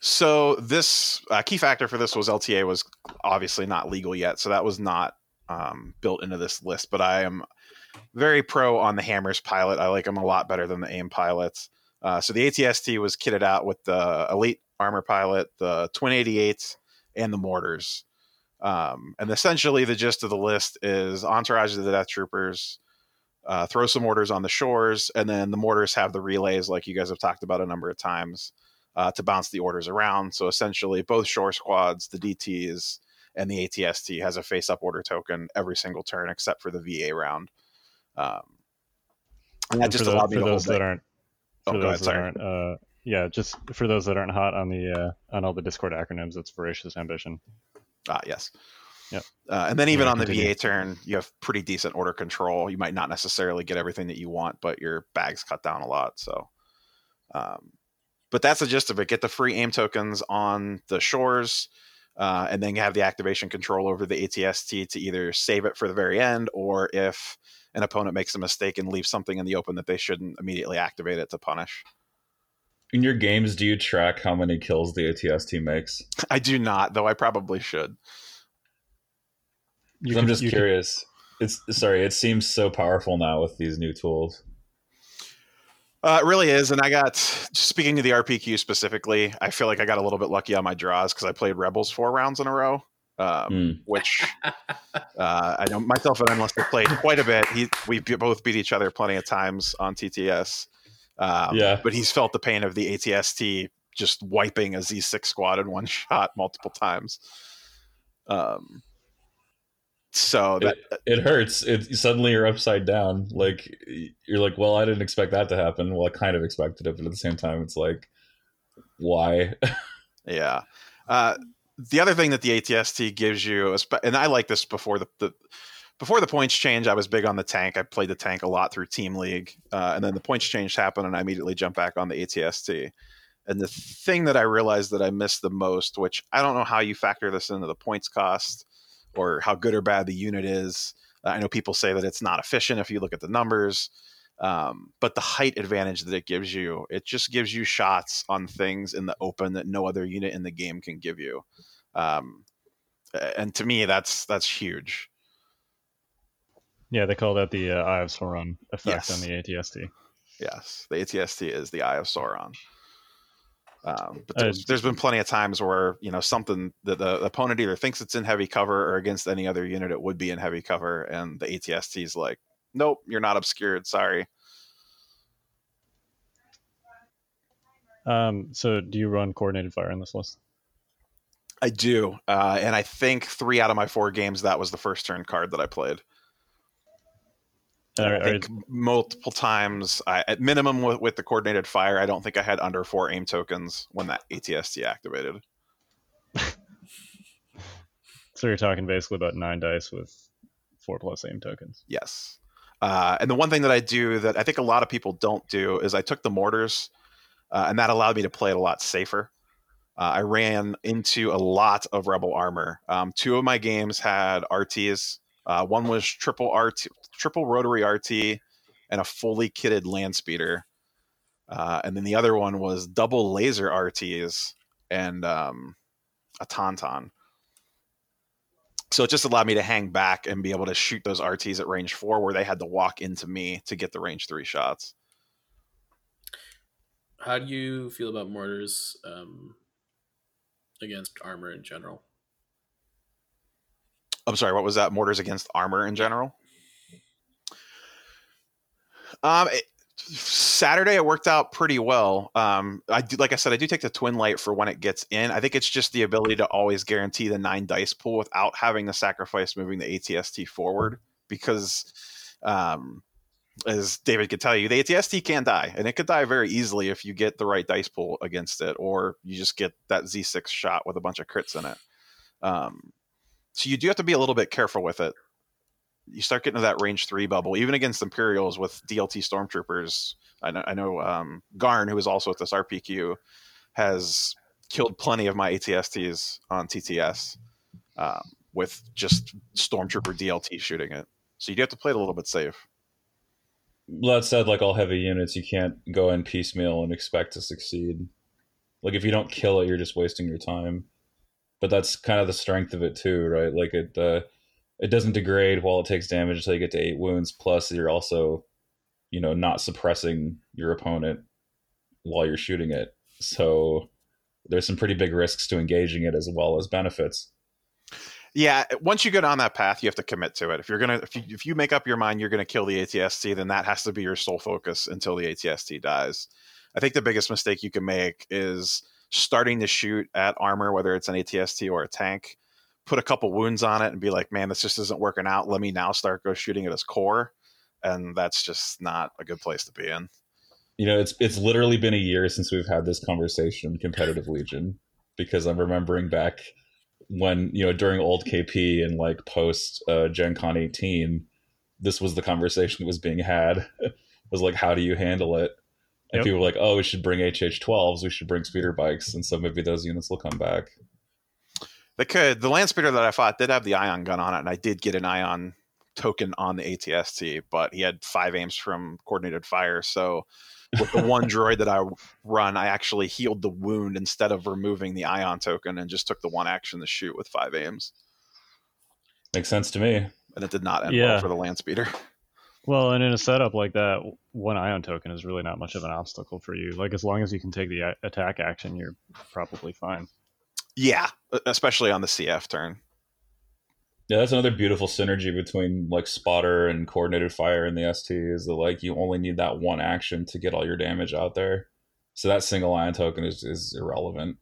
So this uh, key factor for this was LTA was obviously not legal yet, so that was not um, built into this list. But I am very pro on the Hammers pilot. I like them a lot better than the AIM pilots. Uh, so the ATST was kitted out with the Elite Armor Pilot, the Twin 88, and the Mortars. Um, and essentially, the gist of the list is Entourage of the Death Troopers, uh, throw some mortars on the shores, and then the mortars have the relays, like you guys have talked about a number of times, uh, to bounce the orders around. So essentially, both shore squads, the DTs, and the ATST has a face up order token every single turn except for the VA round. Um, and that just for, tho- allowed me for to those hold that aren't for go those ahead, that sorry. aren't uh yeah just for those that aren't hot on the uh on all the discord acronyms it's voracious ambition Ah, yes. Yep. Uh, and then even Yeah, on the continue. VA turn, you have pretty decent order control. You might not necessarily get everything that you want, but your bag's cut down a lot. So, um, but that's the gist of it. Get the free aim tokens on the shores, uh, and then you have the activation control over the ATST to either save it for the very end, or if an opponent makes a mistake and leaves something in the open that they shouldn't immediately activate it to punish. In your games, do you track how many kills the ATST makes? I do not, though I probably should. you I'm just you can- curious. It's sorry, it seems so powerful now with these new tools. Uh, it really is, and I got speaking to the RPQ specifically. I feel like I got a little bit lucky on my draws because I played Rebels four rounds in a row, um, Hmm. which uh, I know myself and Endless have played quite a bit. He we both beat each other plenty of times on TTS. Um, Yeah. but he's felt the pain of the ATST just wiping a Z6 squad in one shot multiple times. Um, so that It hurts. It suddenly you're upside down. Like you're like, well, I didn't expect that to happen. Well, I kind of expected it, but at the same time, it's like, why? Yeah. Uh, the other thing that the ATST gives you, and I like this before the, the before the points change, I was big on the tank. I played the tank a lot through Team League, uh, and then the points change happened, and I immediately jumped back on the ATST. And the thing that I realized that I missed the most, which I don't know how you factor this into the points cost or how good or bad the unit is. Uh, I know people say that it's not efficient if you look at the numbers, um, but the height advantage that it gives you, it just gives you shots on things in the open that no other unit in the game can give you. Um, and to me, that's that's huge. yeah they call that the uh, eye of sauron effect Yes. on the atst Yes, the ATST is the Eye of Sauron. Um, but Uh, there's, there's been plenty of times where you know something that the, the opponent either thinks it's in heavy cover or against any other unit it would be in heavy cover, and the ATST is like, "Nope, you're not obscured. Sorry." um so do you run coordinated fire in this list I do, uh, and I think three out of my four games that was the first turn card that I played. Are- I think multiple times, I, at minimum with, with the coordinated fire, I don't think I had under four aim tokens when that ATST activated. so you're talking basically about nine dice with four plus aim tokens Yes. Uh, and the one thing that I do that I think a lot of people don't do is I took the mortars, uh, and that allowed me to play it a lot safer. Uh, I ran into a lot of rebel armor. Um, two of my games had RTs. Uh, one was triple RT, triple rotary RT, and a fully kitted land speeder. Uh, and then the other one was double laser RTs and um, a tauntaun. So it just allowed me to hang back and be able to shoot those RTs at range four, where they had to walk into me to get the range three shots. How do you feel about mortars um, against armor in general? I'm sorry, what was that? Mortars against armor in general. Um, it, Saturday it worked out pretty well. Um, I do, like I said, I do take the twin light for when it gets in. I think it's just the ability to always guarantee the nine dice pool without having to sacrifice moving the ATST forward because, um, as David could tell you, the ATST can die, and it could die very easily if you get the right dice pool against it, or you just get that Z6 shot with a bunch of crits in it. Um, so you do have to be a little bit careful with it. You start getting to that range three bubble, even against Imperials with DLT Stormtroopers. I know, I know um, Garn, who is also at this RPQ, has killed plenty of my ATSTs on TTS um, with just Stormtrooper DLT shooting it. So you do have to play it a little bit safe. That said, like all heavy units, you can't go in piecemeal and expect to succeed. Like if you don't kill it, you're just wasting your time. But that's kind of the strength of it too, right? Like it, uh, it doesn't degrade while it takes damage until you get to eight wounds. Plus, you're also, you know, not suppressing your opponent while you're shooting it. So there's some pretty big risks to engaging it as well as benefits. Yeah, once you get on that path, you have to commit to it. If you're gonna, if you, if you make up your mind you're gonna kill the ATST, then that has to be your sole focus until the ATST dies. I think the biggest mistake you can make is starting to shoot at armor, whether it's an ATST or a tank, put a couple wounds on it, and be like, "Man, this just isn't working out. Let me now start go shooting at his core," and that's just not a good place to be in. You know, it's it's literally been a year since we've had this conversation, competitive Legion, because I'm remembering back when you know during old KP and like post uh, Gen Con 18, this was the conversation that was being had. was like, how do you handle it? And Yep. people were like, oh, we should bring HH12s, we should bring speeder bikes, and so maybe those units will come back. They could. The land speeder that I fought did have the ion gun on it, and I did get an ion token on the ATST, but he had five aims from coordinated fire. So with the one droid that I run, I actually healed the wound instead of removing the ion token and just took the one action to shoot with five aims. Makes sense to me. And it did not end Yeah. well for the land speeder. Well, and in a setup like that, one ion token is really not much of an obstacle for you. Like as long as you can take the attack action, you're probably fine. Yeah, especially on the CF turn. Yeah, that's another beautiful synergy between like spotter and coordinated fire in the ST is that like you only need that one action to get all your damage out there. So that single ion token is, is irrelevant.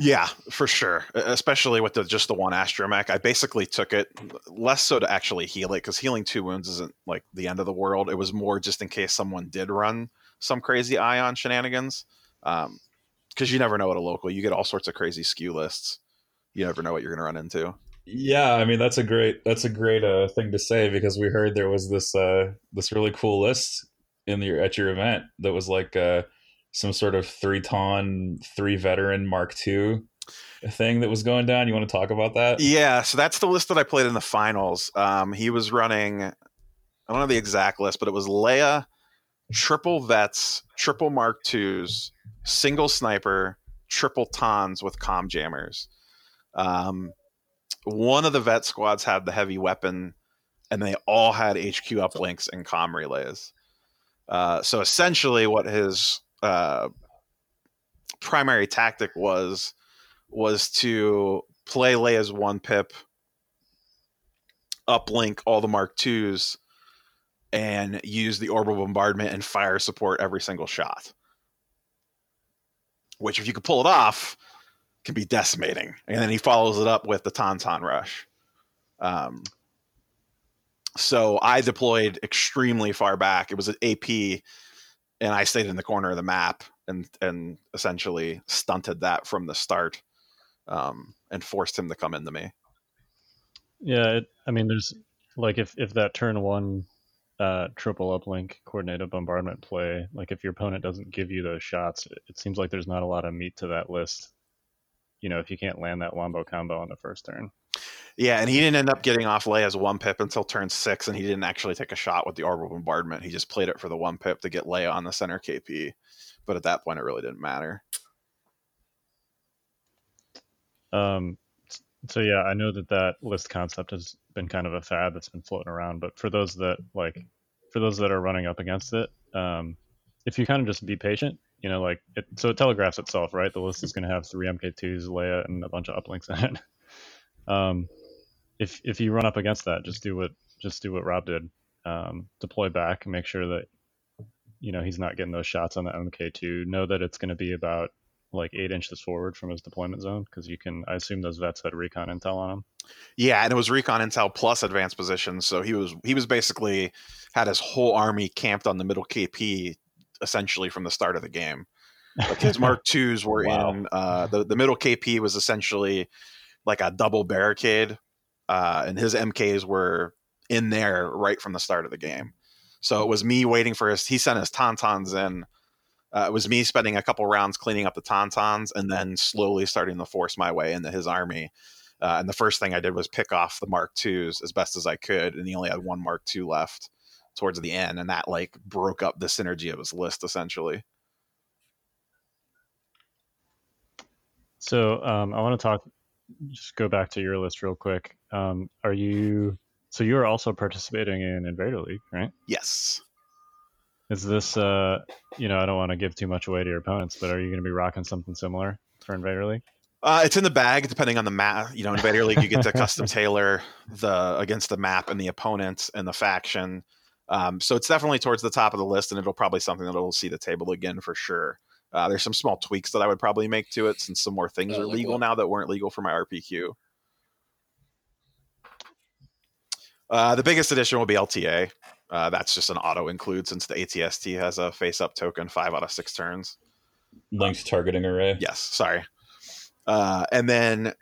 Yeah, for sure. Especially with the just the one astromech. I basically took it less so to actually heal it because healing two wounds isn't like the end of the world. It was more just in case someone did run some crazy ion shenanigans. Um, because you never know at a local. You get all sorts of crazy skew lists. You never know what you're going to run into. Yeah, I mean that's a great that's a great uh, thing to say because we heard there was this uh, this really cool list in your at your event that was like uh, some sort of three ton three veteran Mark II thing that was going down. You want to talk about that? Yeah, so that's the list that I played in the finals. Um, he was running, I don't know the exact list, but it was Leia, triple vets, triple Mark twos, single sniper, triple tons with com jammers. Um, one of the vet squads had the heavy weapon, and they all had HQ uplinks and com relays. Uh, so essentially, what his uh, primary tactic was was to play Leia's one pip, uplink all the Mark twos, and use the orbital bombardment and fire support every single shot. Which, if you could pull it off, can be decimating. And then he follows it up with the Tauntaun Rush. Um, so I deployed extremely far back. It was an AP, and I stayed in the corner of the map and and essentially stunted that from the start um, and forced him to come into me. Yeah, it, I mean, there's like if if that turn one uh, triple uplink coordinated bombardment play, like if your opponent doesn't give you those shots, it, it seems like there's not a lot of meat to that list. You know, if you can't land that wombo combo on the first turn. Yeah, and he didn't end up getting off Leia's one pip until turn six, and he didn't actually take a shot with the orbital bombardment. He just played it for the one pip to get Leia on the center KP. But at that point, it really didn't matter. Um, so yeah, I know that that list concept has been kind of a fad that's been floating around. But for those that like, for those that are running up against it, um, if you kind of just be patient, you know, like it, so it telegraphs itself, right? The list is going to have three MK2s, Leia, and a bunch of uplinks in it. um, if if you run up against that, just do what just do what Rob did. Um, deploy back and make sure that you know he's not getting those shots on the MK2. Know that it's going to be about like eight inches forward from his deployment zone because you can. I assume those vets had recon intel on him Yeah, and it was recon intel plus advanced positions, so he was he was basically had his whole army camped on the middle KP essentially from the start of the game. Like his Mark twos were Wow. in uh, the the middle KP was essentially like a double barricade, uh, and his MKs were in there right from the start of the game. So it was me waiting for his. He sent his tauntauns in. Uh, it was me spending a couple rounds cleaning up the tauntauns and then slowly starting to force my way into his army. Uh, and the first thing I did was pick off the Mark Twos as best as I could, and he only had one Mark Two left towards the end, and that like broke up the synergy of his list essentially. So um, I want to talk. Just go back to your list real quick. Um, are you? So you are also participating in Invader League, right? Yes. Is this? Uh, you know, I don't want to give too much away to your opponents, but are you going to be rocking something similar for Invader League? Uh, it's in the bag, depending on the map. You know, in Invader League, you get to custom tailor the against the map and the opponent and the faction. Um, so it's definitely towards the top of the list, and it'll probably something that will see the table again for sure. Uh, there's some small tweaks that I would probably make to it, since some more things Uh, are like legal what? now that weren't legal for my RPQ. Uh, the biggest addition will be LTA. Uh, that's just an auto include since the ATST has a face up token five out of six turns. Linked targeting array. Yes, sorry. Uh, and then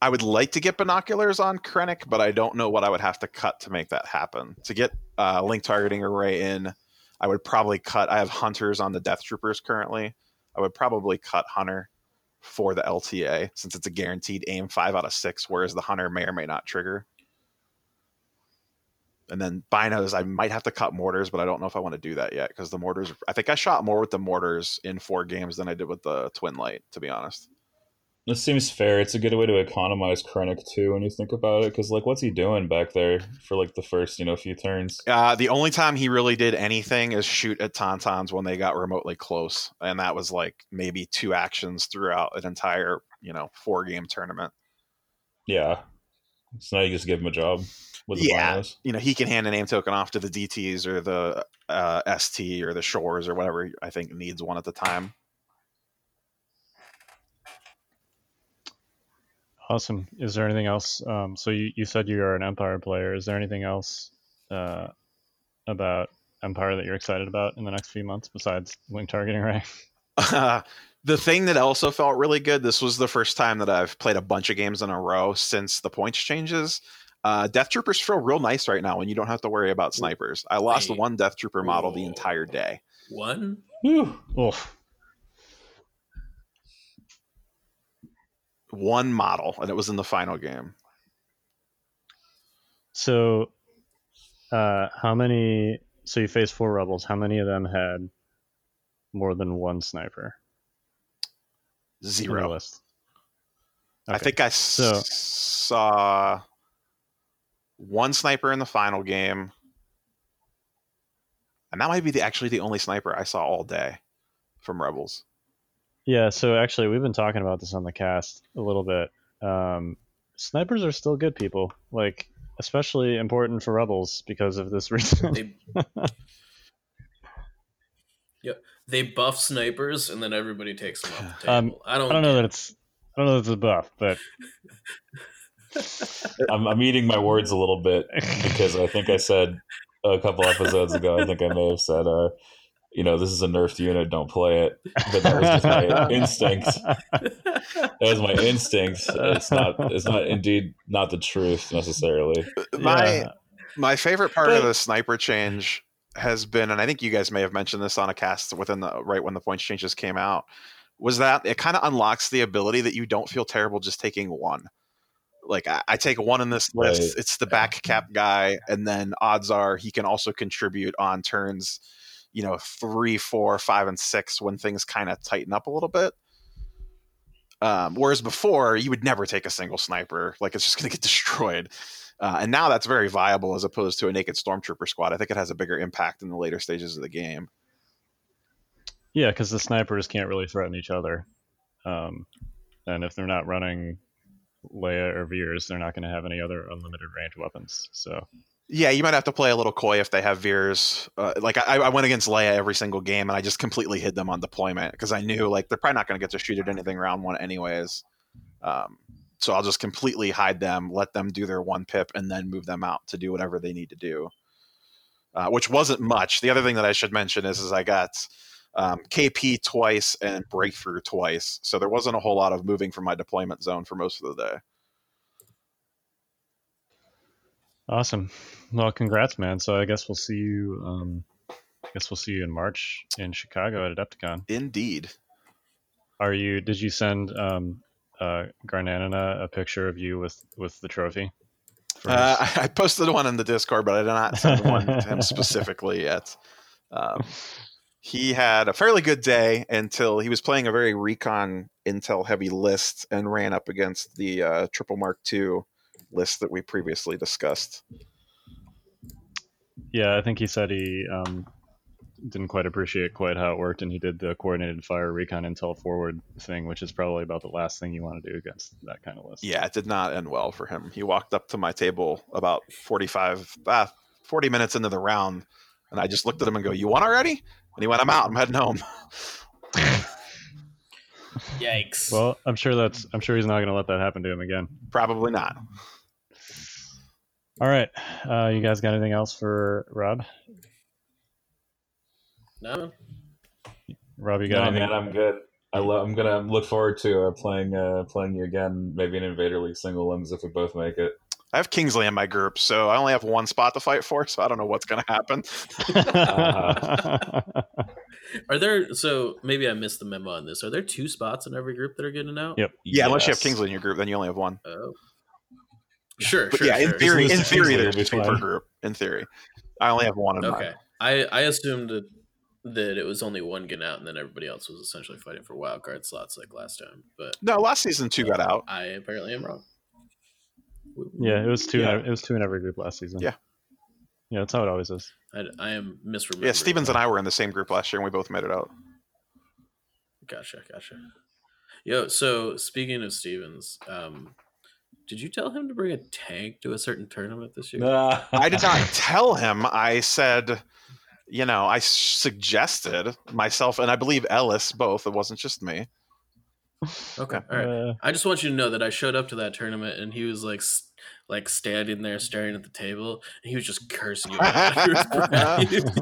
I would like to get binoculars on Krennic, but I don't know what I would have to cut to make that happen. To get uh, link targeting array in, I would probably cut. I have hunters on the Death Troopers currently. I would probably cut Hunter for the LTA since it's a guaranteed aim five out of six, whereas the Hunter may or may not trigger. And then binos, I might have to cut mortars, but I don't know if I want to do that yet because the mortars. I think I shot more with the mortars in four games than I did with the twin light, to be honest. This seems fair. It's a good way to economize Krennic too when you think about it, because like, what's he doing back there for like the first you know few turns? Uh, the only time he really did anything is shoot at Tauntauns when they got remotely close, and that was like maybe two actions throughout an entire you know four game tournament. Yeah. So now you just give him a job Yeah. binos. You know he can hand a name token off to the DTS or the uh, ST or the Shores or whatever I think needs one at the time. Awesome. Is there anything else? Um, so you, you said you are an Empire player. Is there anything else uh, about Empire that you're excited about in the next few months besides link targeting array? Uh, the thing that also felt really good. This was the first time that I've played a bunch of games in a row since the points changes. Uh, Death Troopers feel real nice right now when you don't have to worry about snipers. I lost Wait. one Death Trooper model the entire day. One? Whew. Oof. One model, and it was in the final game. So, uh, how many? So you faced four rebels. How many of them had more than one sniper? Zero. list? I think I So- saw one sniper in the final game, and that might be the, actually the only sniper I saw all day from Rebels. Yeah, so actually, we've been talking about this on the cast a little bit. Um, snipers are still good people, like especially important for rebels because of this reason. They Yep. They buff snipers and then everybody takes them off the Um. I don't I don't know that it's I don't know that it's a buff, but I'm, I'm eating my words a little bit because I think I said a couple episodes ago. I think I may have said, uh, you know, this is a nerfed unit. Don't play it. But that was just my instinct. That was my instinct. It's not. It's not indeed not the truth necessarily. My Yeah. my favorite part of the sniper change has been, and I think you guys may have mentioned this on a cast within the right when the points changes came out, was that it kind of unlocks the ability that you don't feel terrible just taking one. Like I, I take one in this list, Right. it's the back cap guy, and then odds are he can also contribute on turns, you know, three, four, five, and six when things kind of tighten up a little bit. Um, whereas before, you would never take a single sniper; like it's just going to get destroyed. Uh, and now that's very viable as opposed to a naked stormtrooper squad. I think it has a bigger impact in the later stages of the game. yeah, because the snipers can't really threaten each other, um, and if they're not running Leia or Veers, they're not going to have any other unlimited range weapons. So Yeah, you might have to play a little coy if they have veers. Uh, like I, I went against Leia every single game, and I just completely hid them on deployment because I knew like they're probably not going to get to shoot at anything round one anyways. Um, so I'll just completely hide them, let them do their one pip, and then move them out to do whatever they need to do. Uh, which wasn't much. The other thing that I should mention is, is I got um, KP twice and breakthrough twice, so there wasn't a whole lot of moving from my deployment zone for most of the day. awesome. Well, congrats, man. So I guess we'll see you. Um, I guess we'll see you in March in Chicago at Adepticon. Indeed. Are you? Did you send um, uh, Garnanina a picture of you with with the trophy? Uh, I I posted one in the Discord, but I did not send one to him specifically yet. Um, he had a fairly good day until he was playing a very recon intel heavy list and ran up against the uh, triple mark II list that we previously discussed. yeah, I think he said he um, didn't quite appreciate quite how it worked, and he did the coordinated fire recon intel forward thing, which is probably about the last thing you want to do against that kind of list. Yeah, it did not end well for him. He walked up to my table about 45, uh, 40 minutes into the round, and I just looked at him and go, "You won already?" And he went, "I'm out. I'm heading home." Yikes. Well, I'm sure that's. I'm sure he's not going to let that happen to him again. Probably not. All right, uh, you guys got anything else for Rob? no. Rob, you No, got anything? man, I'm good. I lo- I'm gonna look forward to uh, playing uh, playing you again, maybe an Invader League single elims if we both make it. I have Kingsley in my group, so I only have one spot to fight for, so I don't know what's going to happen. Are there so maybe I missed the memo on this. Are there two spots in every group that are getting out? Yep. Yeah, unless you have Kingsley in your group, then you only have one. Oh. Sure, But sure. yeah, in sure. theory, in theory, there's it'll two per group. In theory, I only have one in Okay. mine. I I assumed that, that it was only one getting out and then everybody else was essentially fighting for wild card slots like last time. But No, last season two got out. I apparently am wrong. Yeah, it was two. Yeah. In, it was two in every group last season. Yeah. Yeah, that's how it always is. I, I am misremembering. Yeah, Stevens and I were in the same group last year, and we both made it out. Gotcha, gotcha. Yo, so speaking of Stevens, um, did you tell him to bring a tank to a certain tournament this year? Nah. I did not tell him. I said, you know, I suggested myself and I believe Ellis both. It wasn't just me. Okay, all right. Uh, I just want you to know that I showed up to that tournament and he was like, like standing there staring at the table, and he was just cursing you. out. He was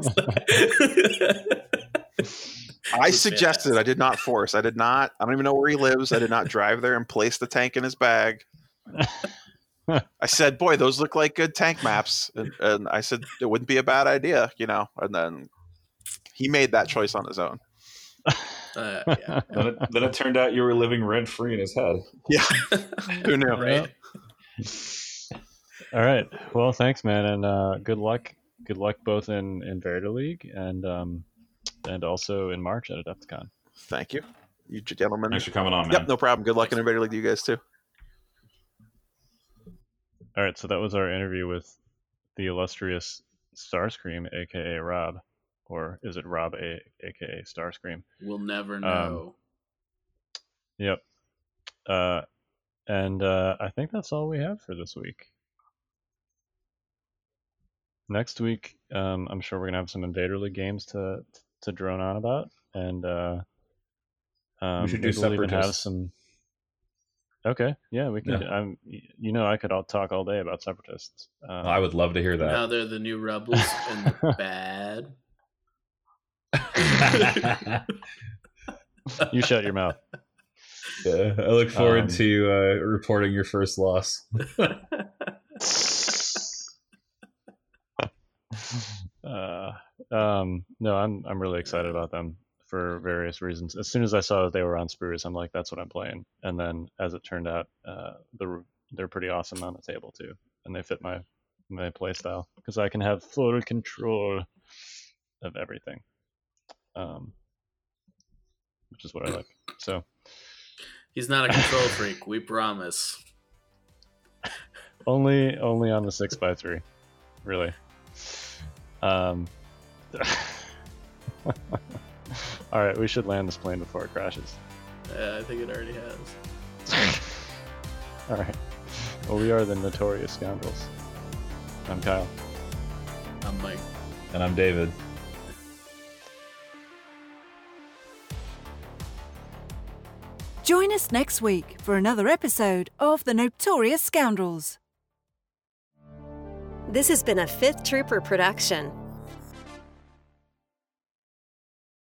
I suggested. I did not force. I did not. I don't even know where he lives. I did not drive there and place the tank in his bag. I said, "Boy, those look like good tank maps," and, and I said it wouldn't be a bad idea, you know. And then he made that choice on his own. Uh, yeah, then, it, then it turned out you were living rent free in his head. Yeah, who knew? right. all right. Well, thanks, man, and uh, good luck. Good luck both in Invader League and um and also in March at Adepticon. Thank you, you gentlemen. Thanks for coming on, man. Yep, no problem. Good luck in Invader League to you guys too. All right, so that was our interview with the illustrious Starscream, aka Rob, or is it Rob, a, aka Starscream? We'll never Um, know. Yep. Uh, and uh, I think that's all we have for this week. Next week, um, I'm sure we're gonna have some Invader League games to to drone on about, and uh, um, should do maybe we'll have Separatists. some. Okay, yeah, we could. Yeah. I'm, you know, I could all talk all day about separatists. Um, I would love to hear that. now they're the new rebels and they're bad. You shut your mouth. yeah, I look forward Um, to uh, reporting your first loss. uh, um, no, I'm I'm really excited about them for various reasons. As soon as I saw that they were on sprue, I'm like, that's what I'm playing. And then, as it turned out, uh, the they're pretty awesome on the table too, and they fit my my play style because I can have full control of everything, um, which is what I like. So He's not a control freak. We promise. only only on the six by three, really. Um. All right, we should land this plane before it crashes. Uh, I think it already has. All right. Well, we are the notorious scoundrels. I'm Kyle. I'm Mike. And I'm David. Join us next week for another episode of The Notorious Scoundrels. This has been a Fifth Trooper production